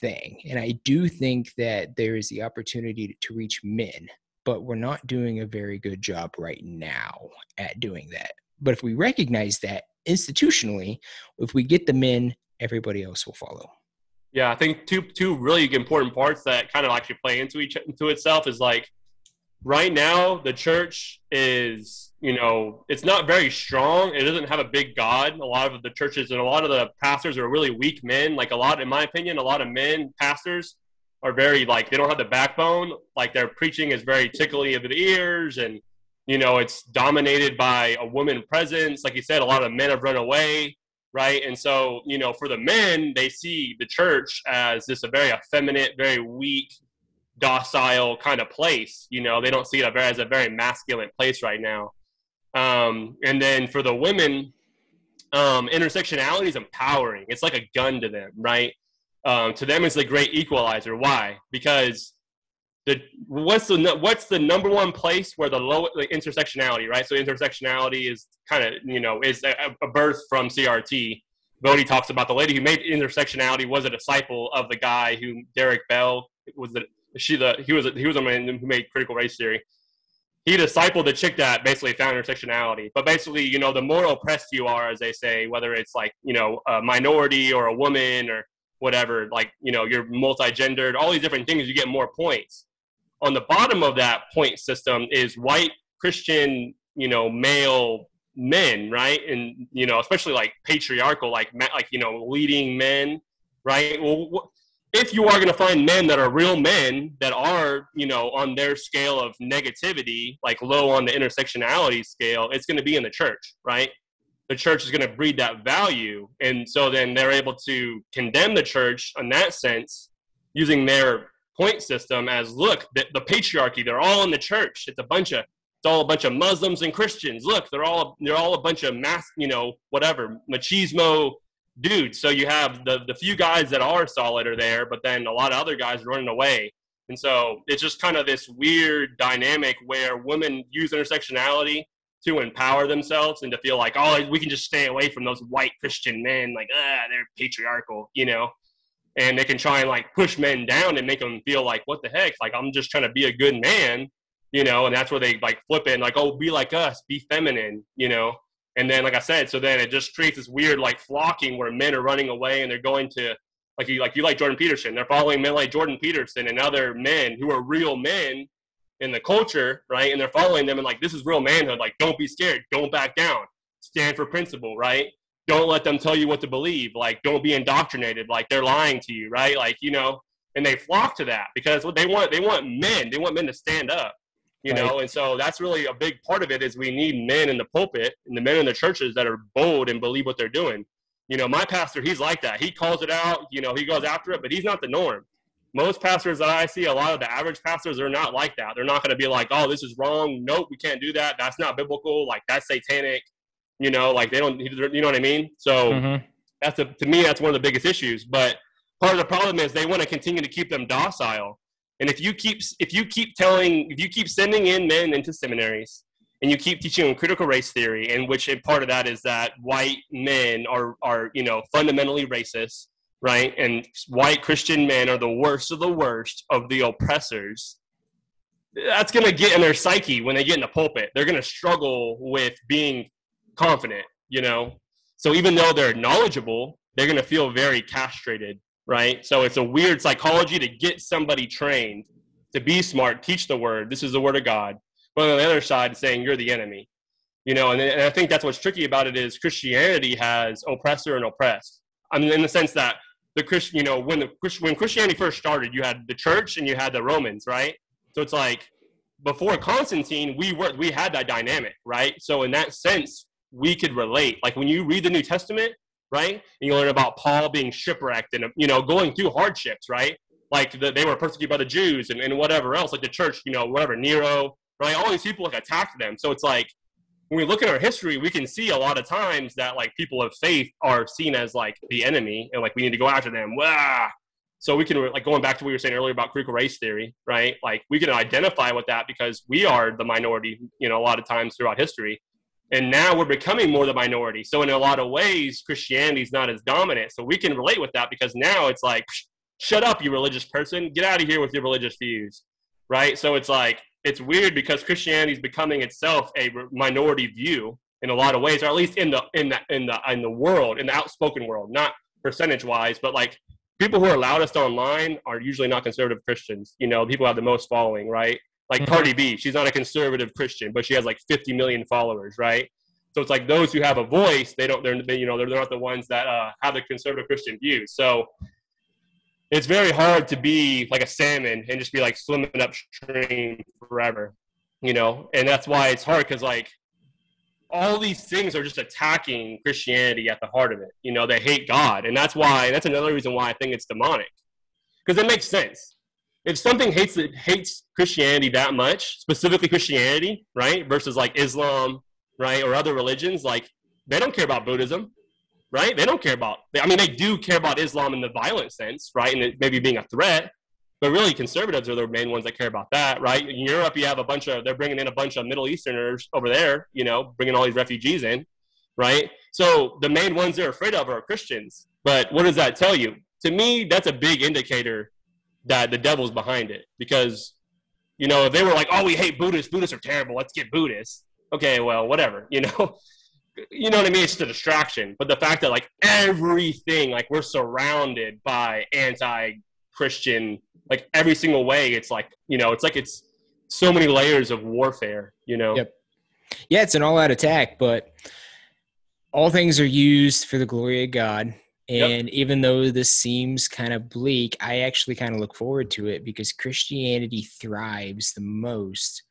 thing, and I do think that there is the opportunity to reach men, but we're not doing a very good job right now at doing that. But if we recognize that institutionally, if we get them in, everybody else will follow. Yeah, I think two two really important parts that kind of actually play into each into itself is like right now the church is you know it's not very strong. It doesn't have a big god. A lot of the churches and a lot of the pastors are really weak men. Like a lot in my opinion a lot of men pastors are very like they don't have the backbone. Like their preaching is very tickly of the ears and you know, it's dominated by a woman presence. Like you said, a lot of men have run away, right? And so, you know, for the men, they see the church as this a very effeminate, very weak, docile kind of place. You know, they don't see it as a very masculine place right now. Um, and then for the women, um, intersectionality is empowering. It's like a gun to them, right? Um, to them, it's the great equalizer. Why? Because the what's the what's the number one place where the low the intersectionality right? So intersectionality is kind of you know is a, a, birth from crt Voddie talks about the lady who made intersectionality was a disciple of the guy who Derrick Bell was the she the he was a, he was a man who made critical race theory. He discipled the chick that basically found intersectionality. But basically you know the more oppressed you are as they say whether it's like you know a minority or a woman or whatever like you know you're multi-gendered all these different things you get more points on the bottom of that point system is white Christian, you know, male men, right? And you know, especially like patriarchal, like like you know, leading men, right? Well, if you are going to find men that are real men that are, you know, on their scale of negativity, like low on the intersectionality scale, it's going to be in the church, right? The church is going to breed that value, and so then they're able to condemn the church in that sense using their point system as look the, the patriarchy they're all in the church. It's a bunch of it's all a bunch of muslims and christians. Look they're all they're all a bunch of mass you know whatever machismo dudes. So you have the the few guys that are solid are there but then a lot of other guys running away. And so it's just kind of this weird dynamic where women use intersectionality to empower themselves and to feel like oh we can just stay away from those white christian men. Like ah they're patriarchal you know and they can try and like push men down and make them feel like what the heck? Like i'm just trying to be a good man you know and that's where they like flip it like oh be like us be feminine you know? And then like i said so then it just creates this weird like flocking where men are running away and they're going to like you like you like jordan peterson. They're following men like jordan peterson and other men who are real men in the culture right? And they're following them and like this is real manhood. Like don't be scared. Don't back down. Stand for principle right don't let them tell you what to believe. Like, don't be indoctrinated. Like they're lying to you, right? Like, you know, and they flock to that because what they want, they want men. They want men to stand up, you right. know. And so that's really a big part of it is we need men in the pulpit and the men in the churches that are bold and believe what they're doing. You know, my pastor, he's like that. He calls it out. You know, he goes after it, but he's not the norm. Most pastors that I see, a lot of the average pastors are not like that. They're not going to be like, "Oh, this is wrong. Nope, we can't do that. That's not biblical. Like that's satanic." You know, like they don't, you know what I mean? So mm-hmm. that's a, to me, that's one of the biggest issues. But part of the problem is they want to continue to keep them docile. And if you keep, if you keep telling, if you keep sending in men into seminaries, and you keep teaching them critical race theory, and which part of that is that white men are, are you know, fundamentally racist, right? And white Christian men are the worst of the worst of the oppressors. That's going to get in their psyche when they get in the pulpit. They're going to struggle with being confident, you know. So even though they're knowledgeable, they're going to feel very castrated right? So it's a weird psychology to get somebody trained to be smart, teach the word. This is the word of God. But on the other side, saying you're the enemy, you know. And, and I think that's what's tricky about it is Christianity has oppressor and oppressed. I mean, in the sense that the Christian, you know, when the when Christianity first started, you had the church and you had the Romans, right? So it's like before Constantine, we were we had that dynamic, right? So in that sense, we could relate. Like when you read the New Testament, right, and you learn about Paul being shipwrecked and you know going through hardships, right? Like the, they were persecuted by the Jews and, and whatever else, like the church, you know, whatever Nero, right? All these people like attacked them. So it's like when we look at our history, we can see a lot of times that like people of faith are seen as like the enemy and like we need to go after them. Wah! So we can like going back to what you were saying earlier about critical race theory, right? Like we can identify with that because we are the minority, you know, a lot of times throughout history. And now we're becoming more the minority. So in a lot of ways, Christianity is not as dominant. So we can relate with that because now it's like, shut up, you religious person, get out of here with your religious views, right? So it's like it's weird because Christianity is becoming itself a minority view in a lot of ways, or at least in the in the in the in the world, in the outspoken world, not percentage wise, but like people who are loudest online are usually not conservative Christians. You know, people have the most following, right? Like mm-hmm. Cardi B, she's not a conservative Christian, but she has like 50 million followers, right? So it's like those who have a voice, they don't, they're, you know, they're, they're not the ones that uh, have the conservative Christian views. So it's very hard to be like a salmon and just be like swimming upstream forever, you know? And that's why it's hard because like all these things are just attacking Christianity at the heart of it. You know, they hate God. And that's why, that's another reason why I think it's demonic. Because it makes sense. If something hates it hates Christianity that much, specifically Christianity, right, versus like Islam, right, or other religions, like they don't care about Buddhism, right? They don't care about. I mean, they do care about Islam in the violent sense, right, and it maybe being a threat. But really, conservatives are the main ones that care about that, right? In Europe, you have a bunch of they're bringing in a bunch of Middle Easterners over there, you know, bringing all these refugees in, right? So the main ones they're afraid of are Christians. But what does that tell you? To me, that's a big indicator that the devil's behind it because you know if they were like, oh, we hate Buddhists, Buddhists are terrible, let's get Buddhists. Okay, well, whatever, <laughs> you know. you know what I mean? It's just a distraction. But the fact that like everything, like we're surrounded by anti-Christian like every single way it's like you know it's like it's so many layers of warfare you know yep yeah it's an all-out attack but all things are used for the glory of god and yep. even though this seems kind of bleak i actually kind of look forward to it because christianity thrives the most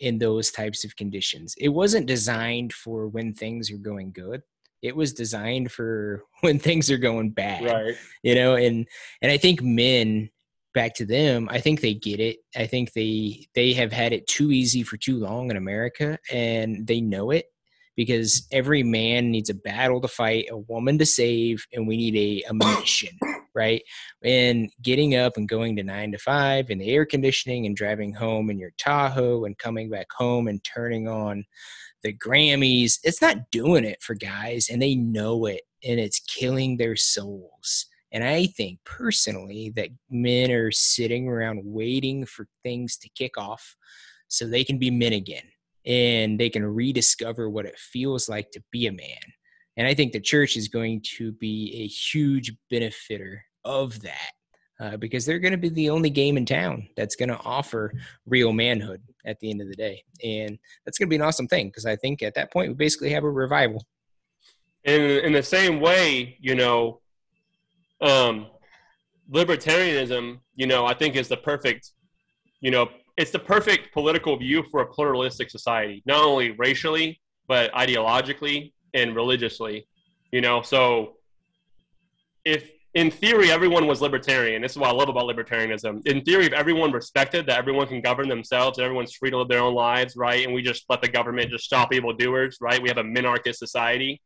in those types of conditions. It wasn't designed for when things are going good. It was designed for <laughs> when things are going bad right. you know and and i think men back to them i think they get it. I think they they have had it too easy for too long in america and they know it because every man needs a battle to fight a woman to save and we need a, a mission right? And getting up and going to nine to five and the air conditioning and driving home in your tahoe and coming back home and turning on the grammys it's not doing it for guys and they know it and it's killing their souls. And I think personally that men are sitting around waiting for things to kick off so they can be men again and they can rediscover what it feels like to be a man. And I think the church is going to be a huge benefitor of that uh, because they're going to be the only game in town that's going to offer real manhood at the end of the day. And that's going to be an awesome thing because I think at that point we basically have a revival. In, in the same way, you know, um, libertarianism, you know, I think is the perfect, you know, it's the perfect political view for a pluralistic society, not only racially but ideologically and religiously. You know, so if in theory everyone was libertarian, this is what I love about libertarianism. In theory, if everyone respected that everyone can govern themselves everyone's free to live their own lives, right, and we just let the government just stop evil doers, right? We have a minarchist society.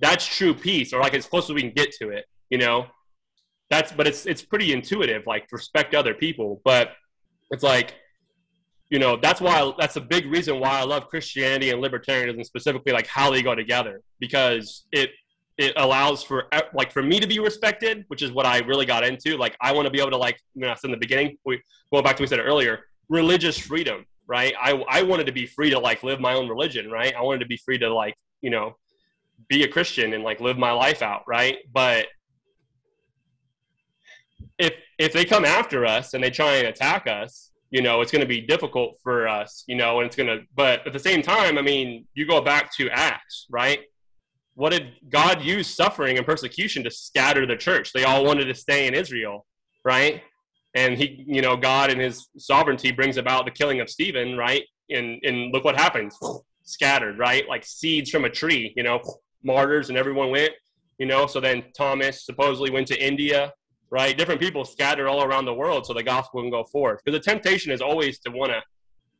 That's true peace, or like as close as we can get to it. You know, that's but it's it's pretty intuitive like respect other people but it's like you know that's why that's a big reason why i love christianity and libertarianism specifically like how they go together because it it allows for like for me to be respected which is what i really got into. Like i want to be able to like you know in the beginning we going back to what we said earlier religious freedom right? I i wanted to be free to like live my own religion right? I wanted to be free to like you know be a christian and like live my life out right? But if if they come after us and they try and attack us, you know, it's going to be difficult for us, you know, and it's going to. But at the same time, I mean, you go back to Acts, right? What did God use suffering and persecution to scatter the church? They all wanted to stay in Israel, right? And he, you know, God in His sovereignty brings about the killing of Stephen, right? And and look what happens, scattered, right? Like seeds from a tree, you know, martyrs, and everyone went, you know. So then Thomas supposedly went to India, right? Different people scattered all around the world so the gospel can go forth. Because the temptation is always to want to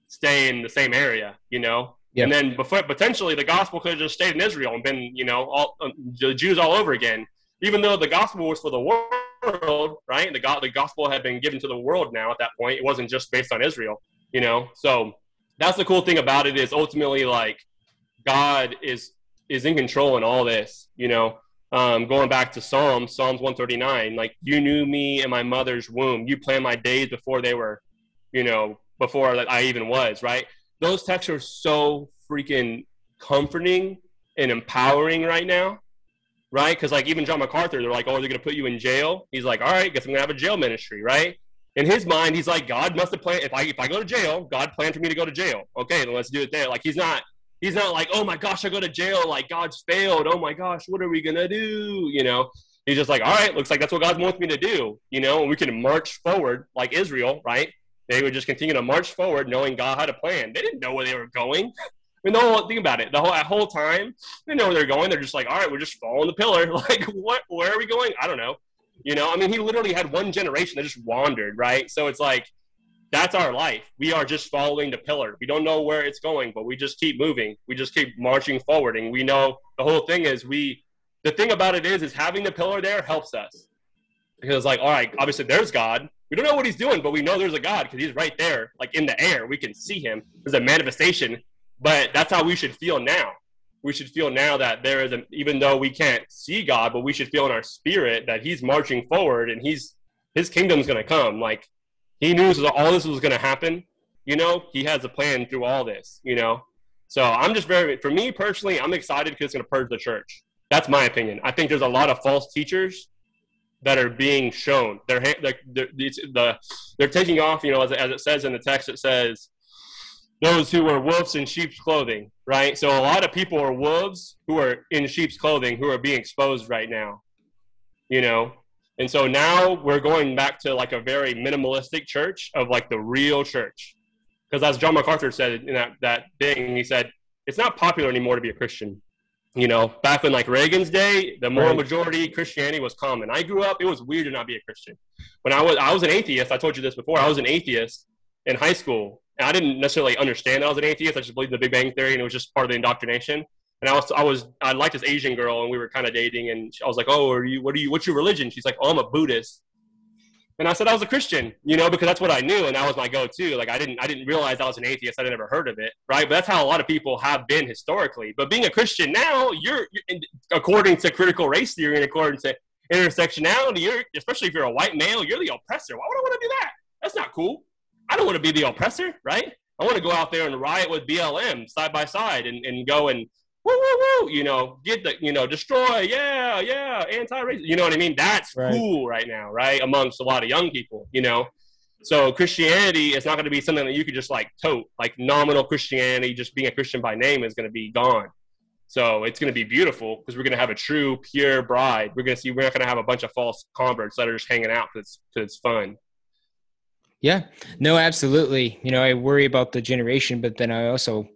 stay in the same area, you know? Yep. And then before, potentially the gospel could have just stayed in Israel and been, you know, all uh, the Jews all over again. Even though the gospel was for the world, right? The, go- the gospel had been given to the world now at that point. It wasn't just based on Israel, you know? So that's the cool thing about it is ultimately like God is is in control in all this, you know um, going back to Psalms, Psalms 139, like you knew me in my mother's womb. You planned my days before they were, you know, before I even was, right? Those texts are so freaking comforting and empowering right now, right? Because like even John MacArthur, they're like, oh, they're going to put you in jail. He's like, all right, guess I'm going to have a jail ministry, right? In his mind, he's like, God must have planned, if I, if I go to jail, God planned for me to go to jail. Okay, then let's do it there. Like he's not, he's not like, oh my gosh, I go to jail. Like God's failed. Oh my gosh, what are we gonna do? You know, he's just like, all right, looks like that's what God wants me to do. You know, and we can march forward like Israel, right? They would just continue to march forward, knowing God had a plan. They didn't know where they were going. I mean, the whole think about it. The whole whole time, they know where they're going. They're just like, all right, we're just following the pillar. <laughs> Like, what? Where are we going? I don't know. You know, I mean, he literally had one generation that just wandered, right? So it's like that's our life. We are just following the pillar. We don't know where it's going, but we just keep moving. We just keep marching forward. And we know the whole thing is we, the thing about it is, is having the pillar there helps us. Because, like, all right, obviously there's God. We don't know what he's doing, but we know there's a God because he's right there, like in the air. We can see him. There's a manifestation. But that's how we should feel now. We should feel now that there is, a, even though we can't see God, but we should feel in our spirit that he's marching forward and he's, his kingdom's going to come. Like, he knew all this was going to happen. You know, he has a plan through all this. You know, so I'm just very, for me personally, I'm excited because it's going to purge the church. That's my opinion. I think there's a lot of false teachers that are being shown. They're they're, they're, the, they're taking off. You know, as, as it says in the text, it says those who are wolves in sheep's clothing, right? So a lot of people are wolves who are in sheep's clothing who are being exposed right now. You know, and so now we're going back to like a very minimalistic church of like the real church. Because as John MacArthur said in that, that thing, he said, it's not popular anymore to be a Christian. You know, back in like Reagan's day, the moral right. majority Christianity was common. I grew up, it was weird to not be a Christian. When I was I was an atheist, I told you this before, I was an atheist in high school. And I didn't necessarily understand that I was an atheist. I just believed in the Big Bang Theory and it was just part of the indoctrination and I was I was I liked this Asian girl, and we were kind of dating, and I was like, "Oh, are you? What are you? What's your religion?" She's like, "Oh, I'm a Buddhist." And I said I was a Christian, you know, because that's what I knew, and that was my go-to. Like I didn't I didn't realize I was an atheist. I'd never heard of it, right? But that's how a lot of people have been historically. But being a Christian now, you're, you're according to critical race theory and according to intersectionality, you're especially if you're a white male, you're the oppressor. Why would I want to do that? That's not cool. I don't want to be the oppressor, right? I want to go out there and riot with BLM side by side and, and go and woo, woo, woo, you know, get the, you know, destroy, yeah, yeah, anti-racist, you know what I mean? That's right. cool right now, right? Amongst a lot of young people, you know? So Christianity is not going to be something that you could just like tote, like nominal Christianity, just being a Christian by name is going to be gone. So it's going to be beautiful because we're going to have a true, pure bride. We're going to see, we're not going to have a bunch of false converts that are just hanging out because it's fun. Yeah, no, absolutely. You know, I worry about the generation, but then I also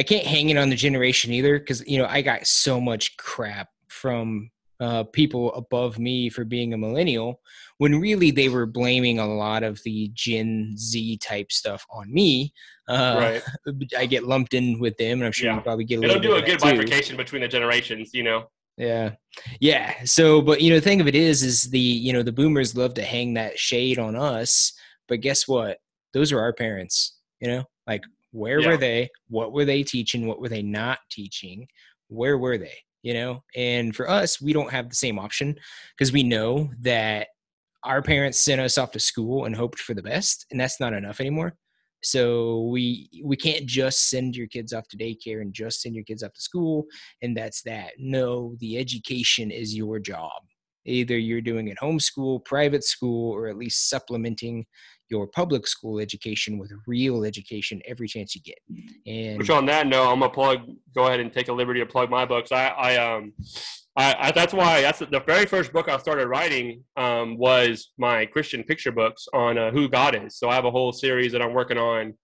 I can't hang it on the generation either because you know I got so much crap from uh, people above me for being a millennial when really they were blaming a lot of the Gen Z type stuff on me. Uh, right. <laughs> I get lumped in with them, and I'm sure yeah. you probably get. A they don't do a good bifurcation between the generations, you know. Yeah, yeah. So, but you know, the thing of it is, is the you know the boomers love to hang that shade on us, but guess what? Those are our parents. You know, like where yeah. were they? What were they teaching? What were they not teaching? Where were they? You know? And for us we don't have the same option because we know that our parents sent us off to school and hoped for the best and that's not enough anymore. So we we can't just send your kids off to daycare and just send your kids off to school and that's that. No the education is your job. Either you're doing it homeschool, private school, or at least supplementing your public school education with real education every chance you get. And which on that note, I'm gonna plug. Go ahead and take a liberty to plug my books. I, I um, I, I that's why that's the very first book I started writing um, was my Christian picture books on uh, who God is. So I have a whole series that I'm working on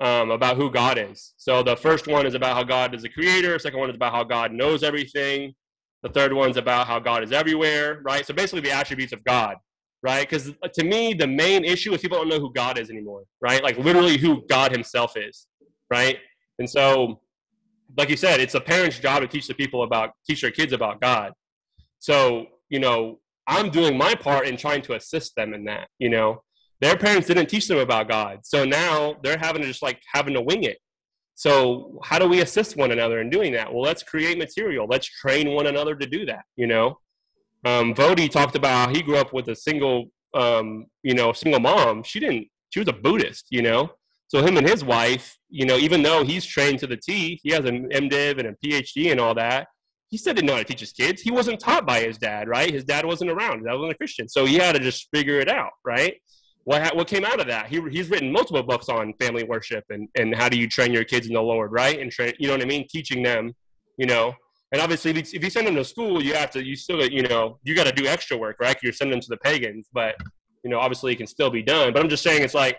um, about who God is. So the first one is about how God is a creator. Second one is about how God knows everything. The third one's about how God is everywhere, right? So basically the attributes of God, right? Because uh, to me, the main issue is people don't know who God is anymore, right? Like literally who God himself is, right? And so, like you said, it's a parent's job to teach the people about, teach their kids about God. So, you know, I'm doing my part in trying to assist them in that, you know? Their parents didn't teach them about God. So now they're having to just like having to wing it. So how do we assist one another in doing that? Well, let's create material. Let's train one another to do that. You know, um, Voddie talked about he grew up with a single, um, you know, single mom. She didn't. She was a Buddhist. You know, so him and his wife, you know, even though he's trained to the T, he has an MDiv and a PhD and all that. He still didn't know how to teach his kids. He wasn't taught by his dad, right? His dad wasn't around. That wasn't a Christian, so he had to just figure it out, right? what what came out of that? He, he's written multiple books on family worship and, and how do you train your kids in the Lord, right? And train, you know what I mean, teaching them, you know. And obviously, if you, send them to school, you have to, you still, you know, you got to do extra work, right? You're sending them to the pagans, but you know, obviously, it can still be done. But I'm just saying, it's like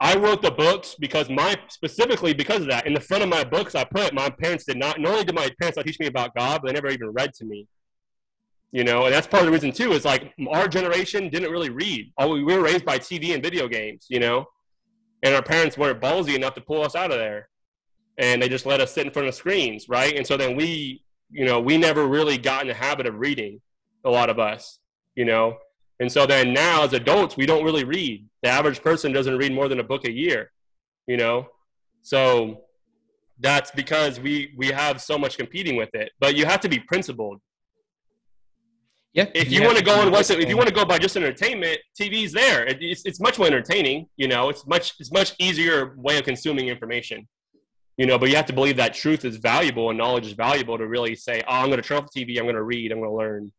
I wrote the books because my specifically because of that. In the front of my books, I put my parents did not. Not only did my parents not teach me about God, but they never even read to me you know, and that's part of the reason too. Is like our generation didn't really read. Oh, we were raised by TV and video games, you know, and our parents weren't ballsy enough to pull us out of there, and they just let us sit in front of screens, right? And so then we, you know, we never really got in the habit of reading. A lot of us, you know, and so then now as adults, we don't really read. The average person doesn't read more than a book a year, you know, so that's because we we have so much competing with it. But you have to be principled yeah. If you yeah. want to go and watch it, if you want to go by just entertainment, TV's there. It, it's, it's much more entertaining. You know, it's much it's much easier way of consuming information. You know, but you have to believe that truth is valuable and knowledge is valuable to really say, oh, I'm going to turn off the TV. I'm going to read. I'm going to learn.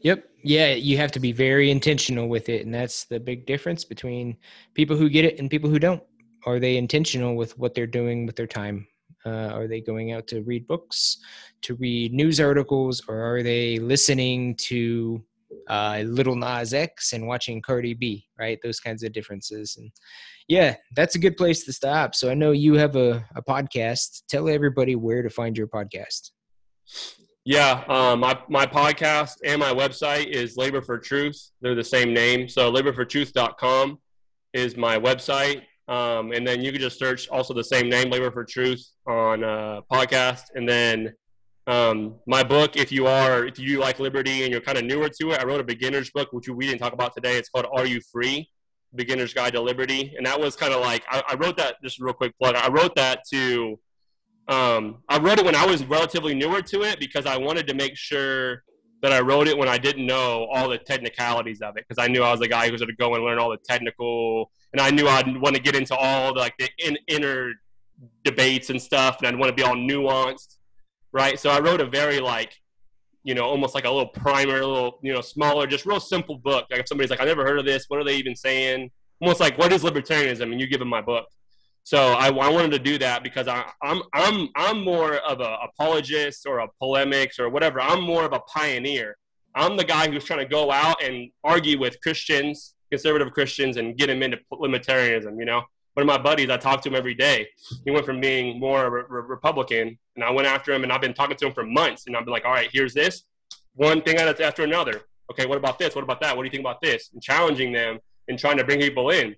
Yep. Yeah, you have to be very intentional with it, and that's the big difference between people who get it and people who don't. Are they intentional with what they're doing with their time? Uh, are they going out to read books, to read news articles, or are they listening to uh, Little Nas X and watching Cardi B? Right, those kinds of differences. And yeah, that's a good place to stop. So I know you have a, a podcast. Tell everybody where to find your podcast. Yeah, um, my my podcast and my website is Labor for Truth. They're the same name. So laborfortruth.com is my website. Um, and then you can just search also the same name, Labor for Truth, on uh, podcast. And then um, my book, if you are, if you like liberty and you're kind of newer to it, I wrote a beginner's book, which we didn't talk about today. It's called Are You Free? Beginner's Guide to Liberty. And that was kind of like, I, I, wrote that, just real quick plug, I wrote that to, um, I wrote it when I was relatively newer to it because I wanted to make sure that I wrote it when I didn't know all the technicalities of it because I knew I was the guy who was going to go and learn all the technical, and I knew I'd want to get into all the, like the in, inner debates and stuff, and I'd want to be all nuanced, right? So I wrote a very like, you know, almost like a little primer, a little you know smaller, just real simple book. Like if somebody's like, I never heard of this, what are they even saying? Almost like, what is libertarianism? And you give them my book. So I, I, wanted to do that because I, am I'm, I'm I'm more of a apologist or a polemics or whatever. I'm more of a pioneer. I'm the guy who's trying to go out and argue with Christians, conservative Christians, and get them into libertarianism. You know, one of my buddies, I talk to him every day. He went from being more a re- Republican, and I went after him, and I've been talking to him for months. And I've been like, all right, here's this one thing after another. Okay, what about this? What about that? What do you think about this? And challenging them and trying to bring people in.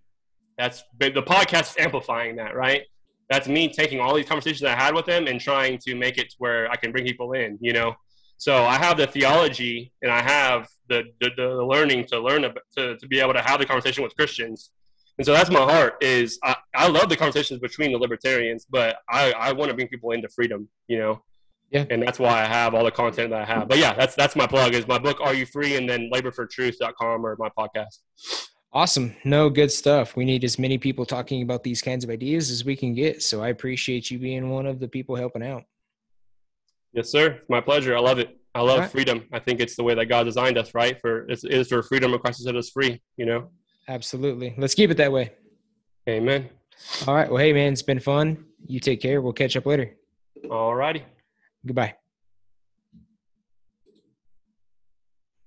That's the podcast is amplifying that, right? That's me taking all these conversations I had with them and trying to make it to where I can bring people in, you know. So I have the theology and I have the the, the learning to learn to to be able to have the conversation with Christians. And so that's my heart is I, I love the conversations between the libertarians, but I, I want to bring people into freedom, you know. Yeah. And that's why I have all the content that I have. But yeah, that's that's my plug is my book Are You Free and then laborfortruth.com or my podcast. Awesome. No, good stuff. We need as many people talking about these kinds of ideas as we can get. So I appreciate you being one of the people helping out. Yes, sir. It's my pleasure. I love it. I love right. freedom. I think it's the way that God designed us, right? For it's, for freedom, and Christ set us free. You know. Absolutely. Let's keep it that way. Amen. All right. Well, hey man, it's been fun. You take care. We'll catch up later. All righty. Goodbye.